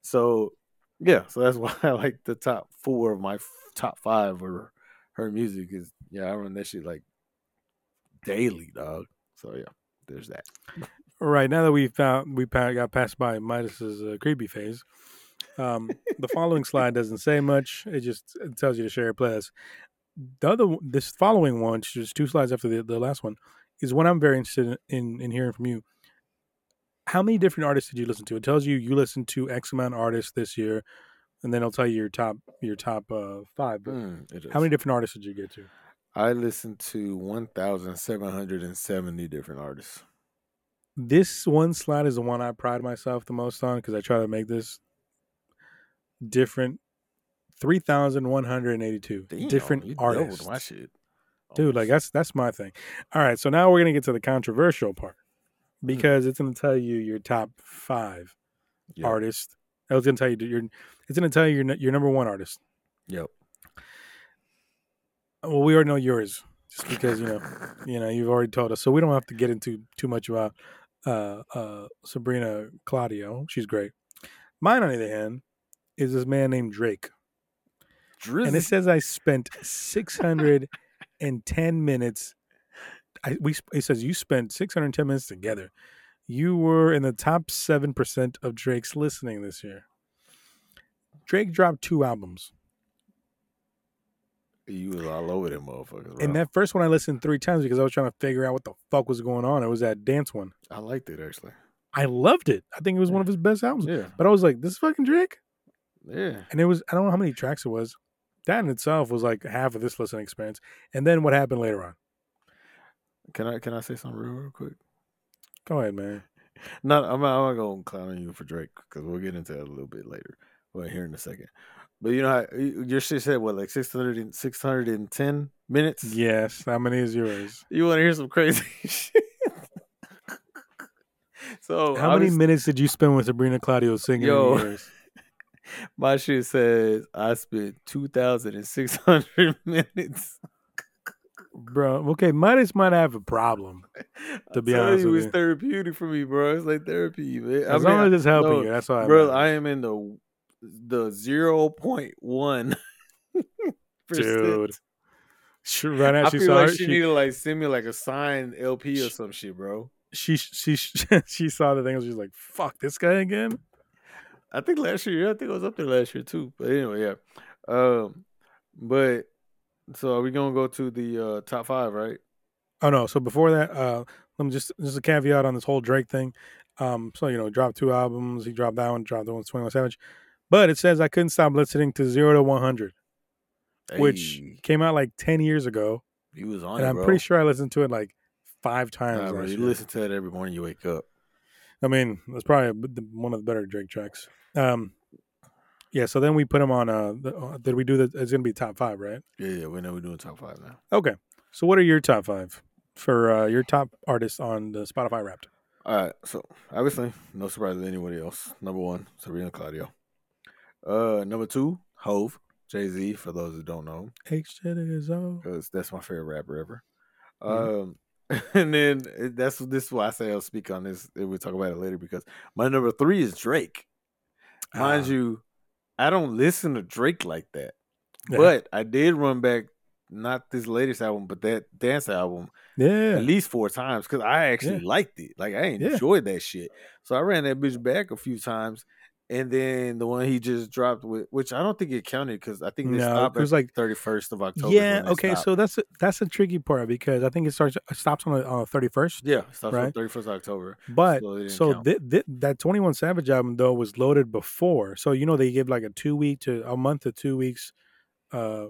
So yeah, so that's why I like the top four of my f- top five or her music is yeah. I run that shit like daily, dog. So yeah, there's that. Right now that we found we got passed by Mydas's uh, creepy phase, um, the following slide doesn't say much. It just it tells you to share a playlist. The other, this following one, is two slides after the, the last one, is one I'm very interested in, in in hearing from you. How many different artists did you listen to? It tells you you listened to X amount of artists this year, and then it'll tell you your top your top uh, five. But Mm, it how many different artists did you get to? I listened to one thousand seven hundred and seventy different artists. This one slide is the one I pride myself the most on because I try to make this different. Three thousand one hundred and eighty-two Damn, different artists, My shit. dude. Like that's that's my thing. All right, so now we're gonna get to the controversial part Hmm. because it's gonna tell you your top five Yep. artists. I was gonna tell you your. It's gonna tell you your your number one artist. Yep. Well, we already know yours, just because you know you know you've already told us, so we don't have to get into too much about uh, uh, Sabrina Claudio. She's great. Mine, on the other hand, is this man named Drake, and it says I spent six hundred and ten minutes. I we it says you spent six hundred ten minutes together. You were in the top seven percent of Drake's listening this year. Drake dropped two albums. You was all over them motherfuckers. Bro. And that first one I listened three times because I was trying to figure out what the fuck was going on. It was that dance one. I liked it actually. I loved it. I think it was one of his best albums. Yeah. But I was like, this is fucking Drake? Yeah. And it was, I don't know how many tracks it was. That in itself was like half of this listening experience. And then what happened later on? Can I can I say something real, real quick? Go ahead, man. Not I'm not, I'm not gonna clown on you for Drake because we'll get into that a little bit later. Well, here in a second. But you know how you- your shit said what like 600 and, 610 minutes. Yes. How many is yours? You want to hear some crazy shit? so How many minutes did you spend with Sabrina Claudio singing? Yo. My shit says I spent two thousand and six hundred minutes. Bro, okay, Mydas might have a problem. To be honest you, with it's you. therapeutic for me, bro. It's like therapy, man. As long as it's helping no, you, that's all I bro. I am in the the zero point one. Dude. She, right now, I she feel saw like her, she, she, need to like send me like a signed LP or some shit, bro. she, she, she saw the thing and she's like, fuck this guy again? I think last year, I think I was up there last year too. But anyway, yeah. Um, but so are we gonna go to the uh top five, right? Oh no! So before that, uh, let me just just a caveat on this whole Drake thing. Um, so you know, dropped two albums. He dropped that one, dropped the one Twenty One Savage. But it says I couldn't stop listening to Zero to One Hundred, which came out like ten years ago, he was on and it, I'm bro. pretty sure I listened to it like five times. Nah, bro, you listen to it every morning you wake up. I mean, that's probably the- one of the better Drake tracks. Um, Yeah. So then we put him on. Uh, the, uh did we do that? It's gonna be top five, right? Yeah, yeah. We know we're doing top five now. Okay. So what are your top five for uh, your top artists on the Spotify Wrapped? All right. So obviously, no surprise to anybody else. Number one, Sabrina Claudio. Uh, number two, Hove, Jay Z. For those who don't know, H is O. because that's my favorite rapper ever. Mhm. Um, and then that's this is why I say I'll speak on this. and We'll talk about it later because my number three is Drake. Mind Ah. you, I don't listen to Drake like that, Yeah. but I did run back not this latest album, but that dance album Yeah. at least four times because I actually liked it. Like I Yeah. enjoyed that shit. So I ran that bitch back a few times, and then the one he just dropped with, which I don't think it counted because I think they No, stopped it was like- thirty first of October. Yeah. Okay. So that's a, that's a tricky part because I think it starts it stops on the thirty first. yeah, stops on right? thirty first October. But So so thi- thi- that Twenty One Savage album though was loaded before, so you know they give like a two week to a month to two weeks uh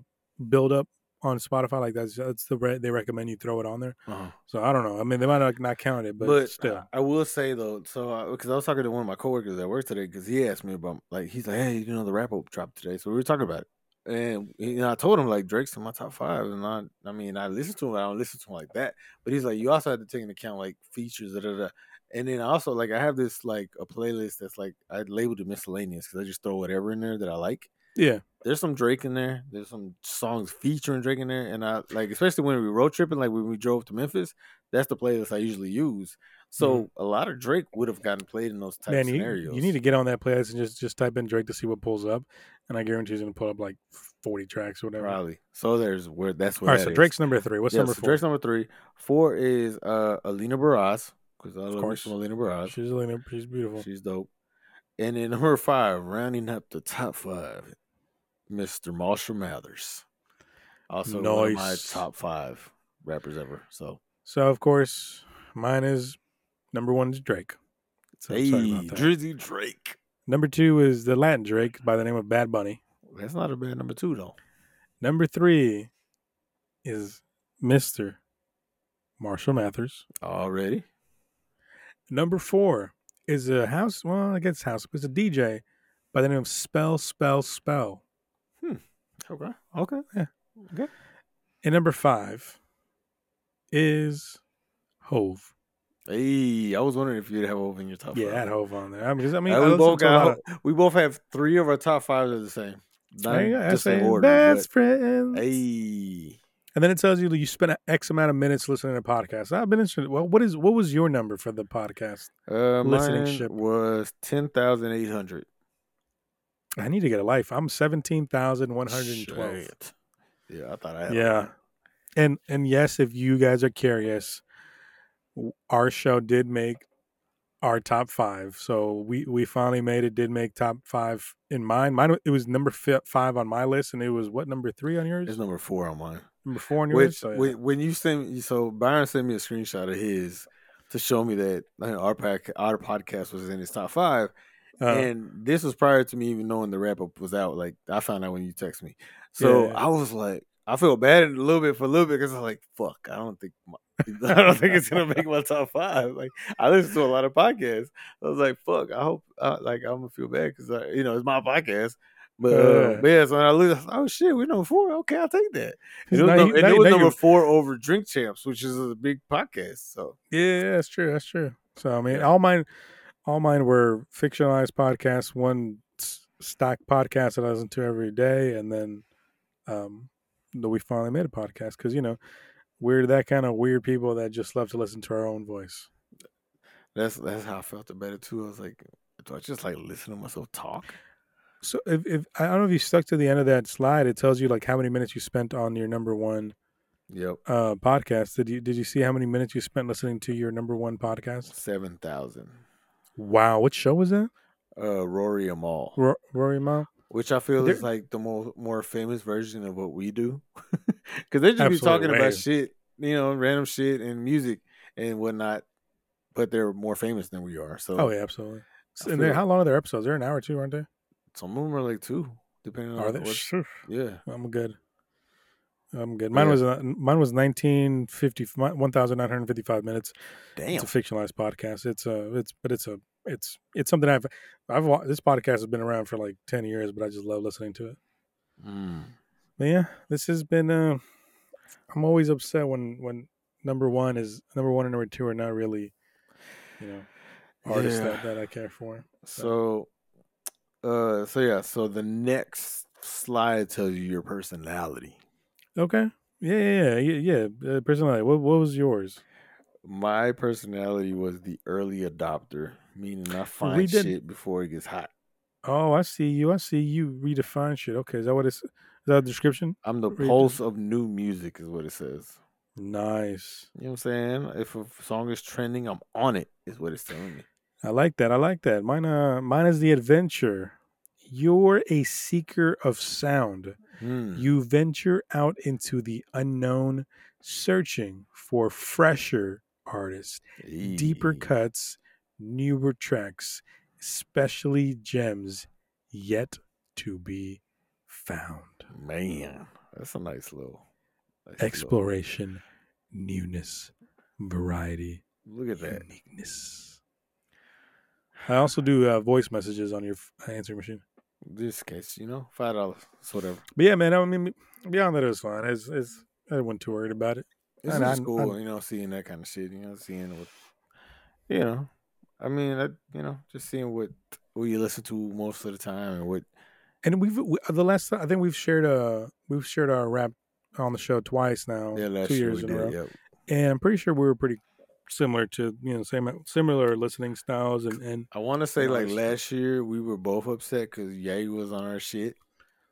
build up on Spotify. Like that's that's the re- they recommend you throw it on there. Uh-huh. So I don't know. I mean, they might not, not count it, but, But, still. I, I will say though, so because I, was talking to one of my coworkers at work today, because he asked me about like he's like, hey, you know, the wrap up dropped today, so we were talking about it, and you know, I told him like Drake's in my top five, and I, I mean, I listen to him, I don't listen to him like that, but he's like, you also have to take into account like features, da, da, da. and then also like I have this like a playlist that's like I labeled it miscellaneous because I just throw whatever in there that I like. Yeah. There's some Drake in there. There's some songs featuring Drake in there, and I like especially when we road tripping, like when we drove to Memphis. That's the playlist I usually use. So a lot of Drake would have gotten played in those type Mm-hmm. Man, you, scenarios. you need to get on that playlist and just just type in Drake to see what pulls up, and I guarantee he's gonna pull up like forty tracks or whatever. probably. So there's where that's All where. right, so Drake's number three. What's yeah, number so four? Drake's number three. Four is uh Alina Baraz because I love me course. Alina Baraz. She's Alina. She's beautiful. She's dope. And then number five, rounding up the top five, Mr. Marshall Mathers. Also one of my top five rappers ever. So So of course, mine is number one is Drake. So hey, sorry about that. Drizzy Drake. Number two is the Latin Drake by the name of Bad Bunny. That's not a bad number two though. Number three is Mister Marshall Mathers. Already. Number four is a house. Well, I guess house. It's a DJ by the name of Spell Spell Spell. Hmm. Okay. Okay. Yeah. Okay. And number five is Hove. Hey, I was wondering if you'd have Hove in your top Yeah, I five. had Hove on there. I mean, I mean, I we both got. of- we both have three of our top fives are the same. Not There you go. I just in order. best but- friends. Hey, And then it tells you that you spent X amount of minutes listening to podcasts. I've been interested. Well, what is what was your number for the podcast? uh, Listening ship. was ten thousand eight hundred. I need to get a life. I'm seventeen thousand one hundred twelve. Yeah, I thought I had. Yeah, and and yes, if you guys are curious, our show did make our top five. So we we finally made it. Did make top five in mine. Mine it was number five on my list, and it was what number three on yours? It's number four on mine. Number four on yours. Which when, when you send me, so Bairon sent me a screenshot of his to show me that like, our pack, our podcast was in his top five, Uh, and this was prior to me even knowing the wrap up was out. Like I found out when you text me, so Yeah. I was like, I feel bad a little bit for a little bit because I was like, fuck, I don't think. My, I don't think it's gonna make my top five. Like I listen to a lot of podcasts. I was like, "Fuck!" I hope, uh, like, I'm gonna feel bad because you know it's my podcast. But, uh, but yeah, so when I look, oh shit, we're number four. Okay, I'll take that. And it was, Now num- you- and now- it was number four over Drink Champs, which is a big podcast. So Yeah, that's true. That's true. So I mean, all mine, all mine were fictionalized podcasts. One stock podcast that I listen to every day, and then, um, that we finally made a podcast because you know we're that kind of weird people that just love to listen to our own voice. that's that's how I felt about it too. I was like, do I just like listen to myself talk? So if, if I don't know if you stuck to the end of that slide, it tells you like how many minutes you spent on your number one Yep, uh podcast. Did you did you see how many minutes you spent listening to your number one podcast? seven thousand. Wow, what show was that? Uh, Rory Amal, Ro- Rory Ma. which I feel is like the more more famous version of what we do, because they just be talking Absolutely. about shit, you know, random shit and music and whatnot. But they're more famous than we are. So Oh yeah, absolutely. I And how long are their episodes? They're an hour or two, aren't they? Some of them are like two, depending on Are they? Phew, Yeah, I'm good. I'm good. Mine Yeah. was uh, mine was 1950 1955 minutes. damn. It's a fictionalized podcast. It's a it's but it's a it's it's something I've I've this podcast has been around for like ten years, but I just love listening to it. Mm. But yeah, this has been. Uh, I'm always upset when when number one is number one and number two are not really, you know, artists Yeah. that, that I care for. So, uh, so yeah, so the next slide tells you your personality. Okay. Yeah, yeah, yeah, yeah. yeah. Uh, personality. What what was yours? My personality was the early adopter, meaning I find shit before it gets hot. Oh, I see you. I see you redefine shit. Okay, is that what it's? Is that a description? I'm the pulse of new music, is what it says. Nice. You know what I'm saying? If a song is trending, I'm on it. Is what it's telling me. I like that. I like that. Mine, uh, mine is the adventure. You're a seeker of sound. Hmm. You venture out into the unknown, searching for fresher artists, deeper cuts, newer tracks, especially gems yet to be found. Man, that's a nice little nice little- Exploration, newness, variety, Look at that. uniqueness. I also do uh, voice messages on your answering machine. This case, you know, five dollars, it's whatever. But yeah, man, I mean, beyond that, it was fine. It's, it's, I wasn't too worried about it. It's And just I- cool, I- you know, seeing that kind of shit. You know, seeing what, you know, I mean, I, you know, just seeing what what you listen to most of the time and what. And we've we, the last time, I think we've shared uh we've shared our rap on the show twice now, Yeah, last two year years we in a row. Yep. and I'm pretty sure we were pretty similar to you know same similar listening styles and and I want to say like last year we were both upset because Ye was on our shit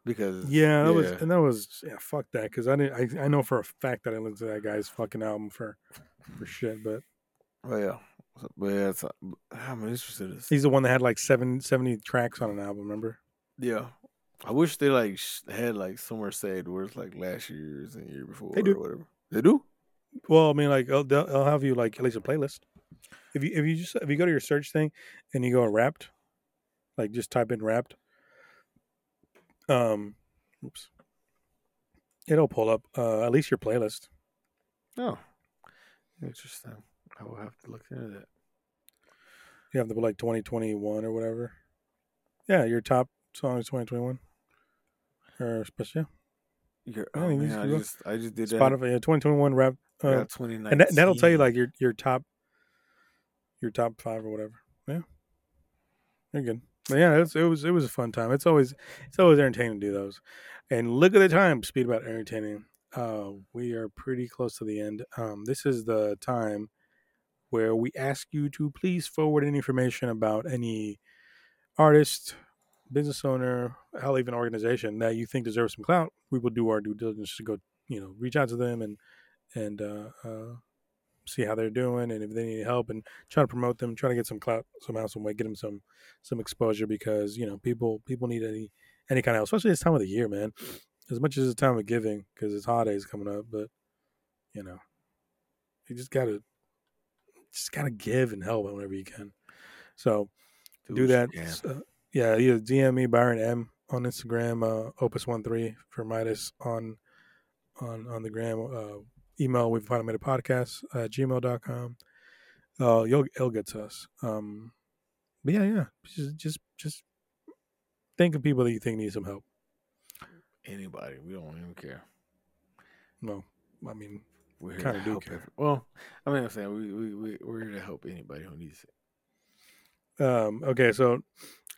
because yeah, that was and that was yeah fuck that because I didn't I, I know for a fact that I listened to that guy's fucking album for for shit, but Oh yeah, but yeah, it's, uh, I'm ah, interested. In this. he's the one that had like seven, 70 tracks on an album. Remember? Yeah, I wish they like had like somewhere said where it's like last year's and year before They do. or whatever. They do. Well, I mean, like they'll they'll have you like at least a playlist. If you if you just if you go to your search thing and you go wrapped, like just type in wrapped. Um, oops. It'll pull up uh, at least your playlist. Oh, interesting. I will have to look into that. You have the like twenty twenty one or whatever. Yeah, your top songs twenty twenty one. Or special Yeah, oh, you man, just I just I just did that. Spotify yeah, twenty twenty one rap. Uh, 2019. and that, that'll tell you like your your top your top five or whatever. Yeah, you're good. But yeah, it's, it was it was a fun time. It's always it's always entertaining to do those. And look at the time. Speed about entertaining. Uh, we are pretty close to the end. Um, this is the time where we ask you to please forward any information about any artist, business owner, hell, even organization that you think deserves some clout. We will do our due diligence to go, you know, reach out to them and and uh, uh, see how they're doing and if they need help and try to promote them, try to get some clout somehow, some way, get them some some exposure because you know people people need any any kind of help, especially this time of the year, man. As much as it's time of giving because it's holidays coming up, but you know, you just gotta just gotta give and help whenever you can. So do that. you can. Uh, yeah, either DM me Bairon M on Instagram, uh, Opus13 for Mydas on on on the gram. Uh, email we've finally made a podcast uh, gmail.com. Uh, you'll it'll get to us. Um, but yeah, yeah, just just just think of people that you think need some help. Anybody, we don't even care. No, I mean, We're here Kinda do care. every- well, I mean, I'm saying we we we we're here to help anybody who needs it. Um, okay, so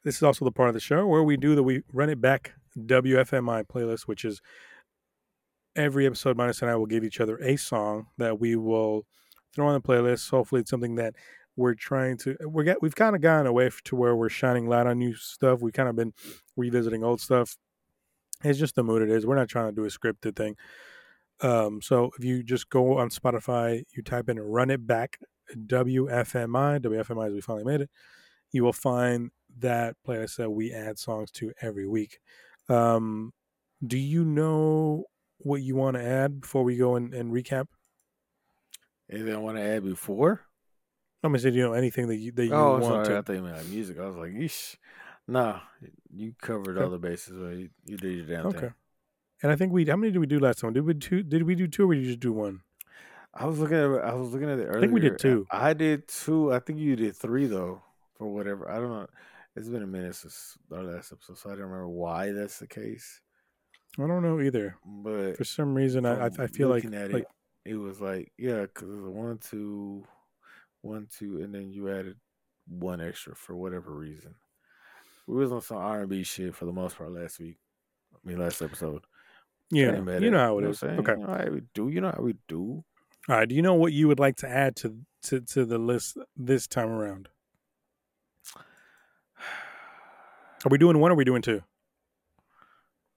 this is also the part of the show where we do the we run it back WFMI playlist, which is every episode. Minus and I will give each other a song that we will throw on the playlist. Hopefully, it's something that we're trying to. We get we've kind of gone away to where we're shining light on new stuff. We've kind of been revisiting old stuff. It's just the mood it is. We're not trying to do a scripted thing. Um, so if you just go on Spotify, you type in "Run It Back" WFMI. WFMI as we finally made it you will find that playlist that we add songs to every week. Um, do you know what you want to add before we go and, and recap? Anything I want to add before? I'm gonna say, you know, anything that you that you oh, want sorry. I to. thought you meant like music. I was like, yeesh. Nah, you covered Okay. all the bases. Well, you, you did your damn Okay. thing. And I think we how many did we do last time? Did we two? Did we do two or did you just do one? I was looking at. I was looking at it earlier. I think we did two. I did two. I think you did three though. for whatever. I don't know. It's been a minute since our last episode, so I don't remember why that's the case. I don't know either. But For some reason, I I, feel like, at like it, it was like yeah, because it was one, two, one, two, and then you added one extra for whatever reason. We was on some R and B shit for the most part last week. I mean, last episode. yeah, you know it, how it what is. I'm? Okay. You know how we do. You know how we do. All right. Do you know what you would like to add to to to the list this time around? Are we doing one or are we doing two?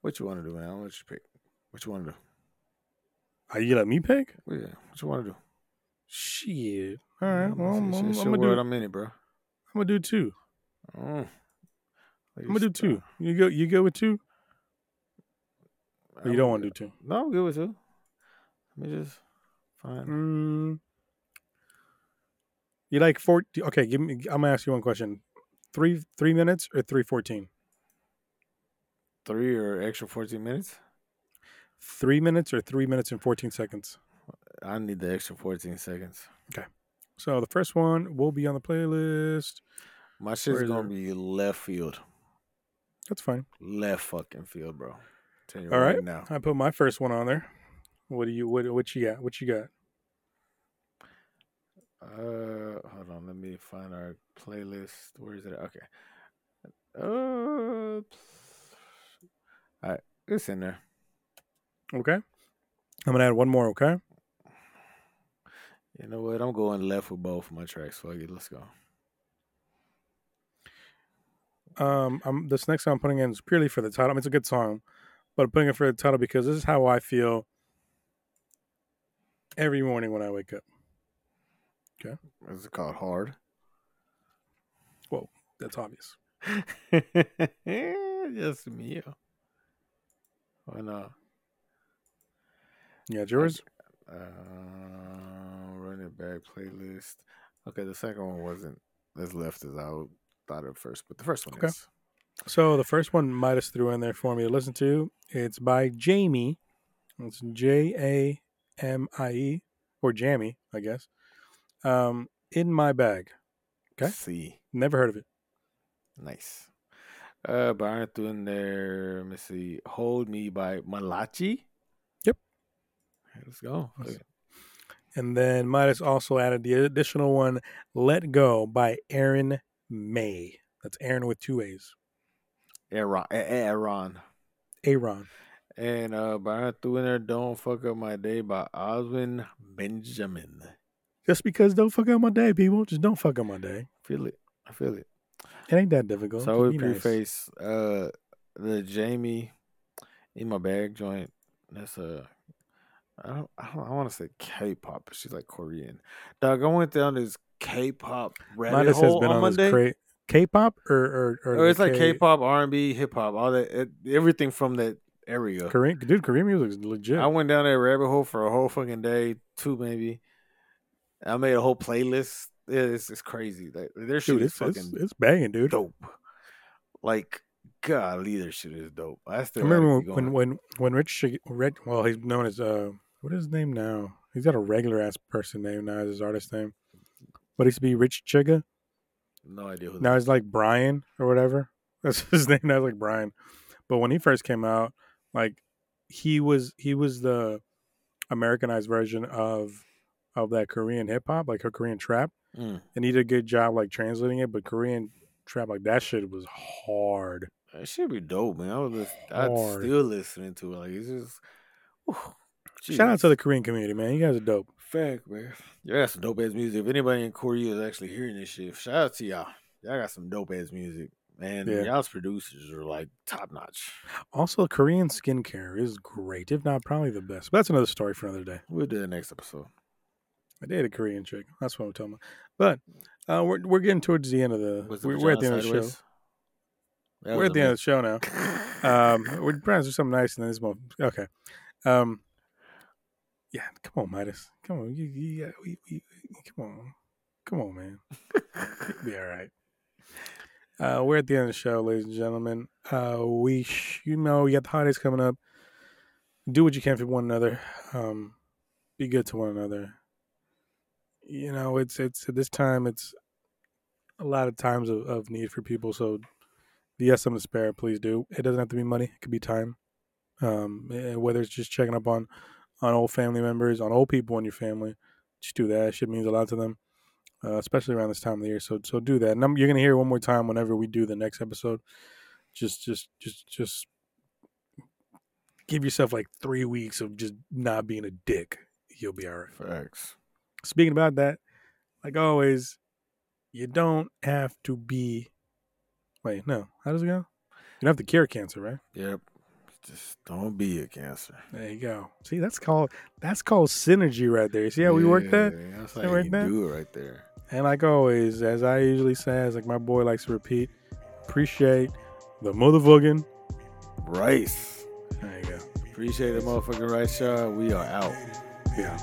What you want to do, man? What you pick? What you want to do? Are you let me pick? Yeah, what you want to do? Shit. All right. Well, I'm, I'm, I'm gonna do. I'm I'm in it, bro. gonna do two. Mm. I'm gonna do two. You go. You go with two. Or you don't want to do two? No, I'm good with two. Let me just find. Mm. You like four? Okay. Give me. I'm gonna ask you one question. Three three minutes or three fourteen? Three or extra 14 minutes. Three minutes or three minutes and fourteen seconds. I need the extra 14 seconds. Okay. So the first one will be on the playlist. My shit's gonna be left field, That's fine. left fucking field, bro. Tell you All right, right. now. I put my first one on there. What do you what what you got? What you got? Uh, hold on. Let me find our playlist. Where is it? Okay. Uh, all right, it's in there. Okay. I'm gonna add one more, okay? You know what? I'm going left with both of my tracks. Fuck it. Let's go. Um I'm this next song I'm putting in is purely for the title. I mean, it's a good song, but I'm putting it for the title because this is how I feel every morning when I wake up. Okay. Is it called Hard? Whoa, that's obvious. yes, me. Why not? Yeah, yours. Uh, run it back playlist. Okay, the second one wasn't as left as I thought at first, but the first one Okay. is. So the first one Mydas threw in there for me to listen to. It's by Jamie. It's J A M I E or Jamie, I guess. Um, in my bag. Okay. See, Never heard of it. nice. Uh, Bairon threw in there. Let me see. Hold Me by Malachi. Yep. Okay, let's go. It. And then Mydas also added the additional one, Let Go by Aaron May. That's Aaron with two A's. Aaron. Aaron. Aaron. And uh, Bairon threw in there Don't Fuck Up My Day by Oswin Benjamin. Just because don't fuck up my day, people. Just don't fuck up my day. Feel it. I feel it. It ain't that difficult. So I would be nice. preface uh the Jamie in my bag joint. That's a I don't I, don't, I want to say K-pop, but she's like Korean. Dog, I went down this K-pop rabbit Mydas has hole been on, on, Monday. cra- K-pop or or, or, or it's like K- K-pop, R&B, hip hop, all that, it, everything from that area. Korean, dude. Korean music is legit. I went down that rabbit hole for a whole fucking day, two maybe. I made a whole playlist. Yeah, it's, it's crazy. Like their shit dude, it's, it's fucking it's banging, dude. dope. Like, golly, their shit is dope. I I still remember when, when when when Rich Red, well, he's known as uh, what is his name now? He's got a regular ass person name now as his artist name, but he used to be Rich Chigga. no idea who. Now he's like Brian or whatever. That's his name. Now he's like Brian. But when he first came out, like he was he was the Americanized version of of that Korean hip hop, like her Korean trap, Mm. and he did a good job like translating it. But Korean trap, like that shit was hard. That should be dope, man. I was I'd Hard. still listening to it. Like it's just. whew, Shout out to the Korean community, man. You guys are dope. fact, man. Y'all got some dope ass music. If anybody in Korea is actually hearing this shit, shout out to y'all. Y'all got some dope ass music, man. Yeah. Y'all's producers are like top notch. Also, Korean skincare is great, if not probably the best. But that's another story for another day. We'll do the next episode. I dated a Korean chick. That's what I'm talking about. But uh, we're we're getting towards the end of the. We're, we're at the end of the show. That We're at the end of the show now. Um, we're trying to do something nice and then this month. Okay. Um, yeah, come on, Mydas. Come on, you, you, got- we, we, come on, come on, man. You'll be all right. Uh, we're at the end of the show, ladies and gentlemen. Uh, we, sh- you know, you got the holidays coming up. Do what you can for one another. Um, be good to one another. You know, it's it's at this time. It's a lot of times of, of need for people. So, you have something to spare, please do. It doesn't have to be money; it could be time. Um, eh, whether it's just checking up on on old family members, on old people in your family, just do that. Shit means a lot to them, uh, especially around this time of the year. So, so do that. And I'm, you're gonna hear it one more time whenever we do the next episode. Just, just, just, just give yourself like three weeks of just not being a dick. You'll be all right. Facts. Speaking about that, like always, you don't have to be. Wait, no. How does it go? You don't have to cure cancer, right? Yep. Just don't be a cancer. There you go. See, that's called that's called synergy right there. See how we work that? Yeah, That's how you that? do it right there. And like always, as I usually say, as like my boy likes to repeat, appreciate the motherfucking. Rice. There you go. Appreciate the motherfucking rice, y'all. We are out. Yeah.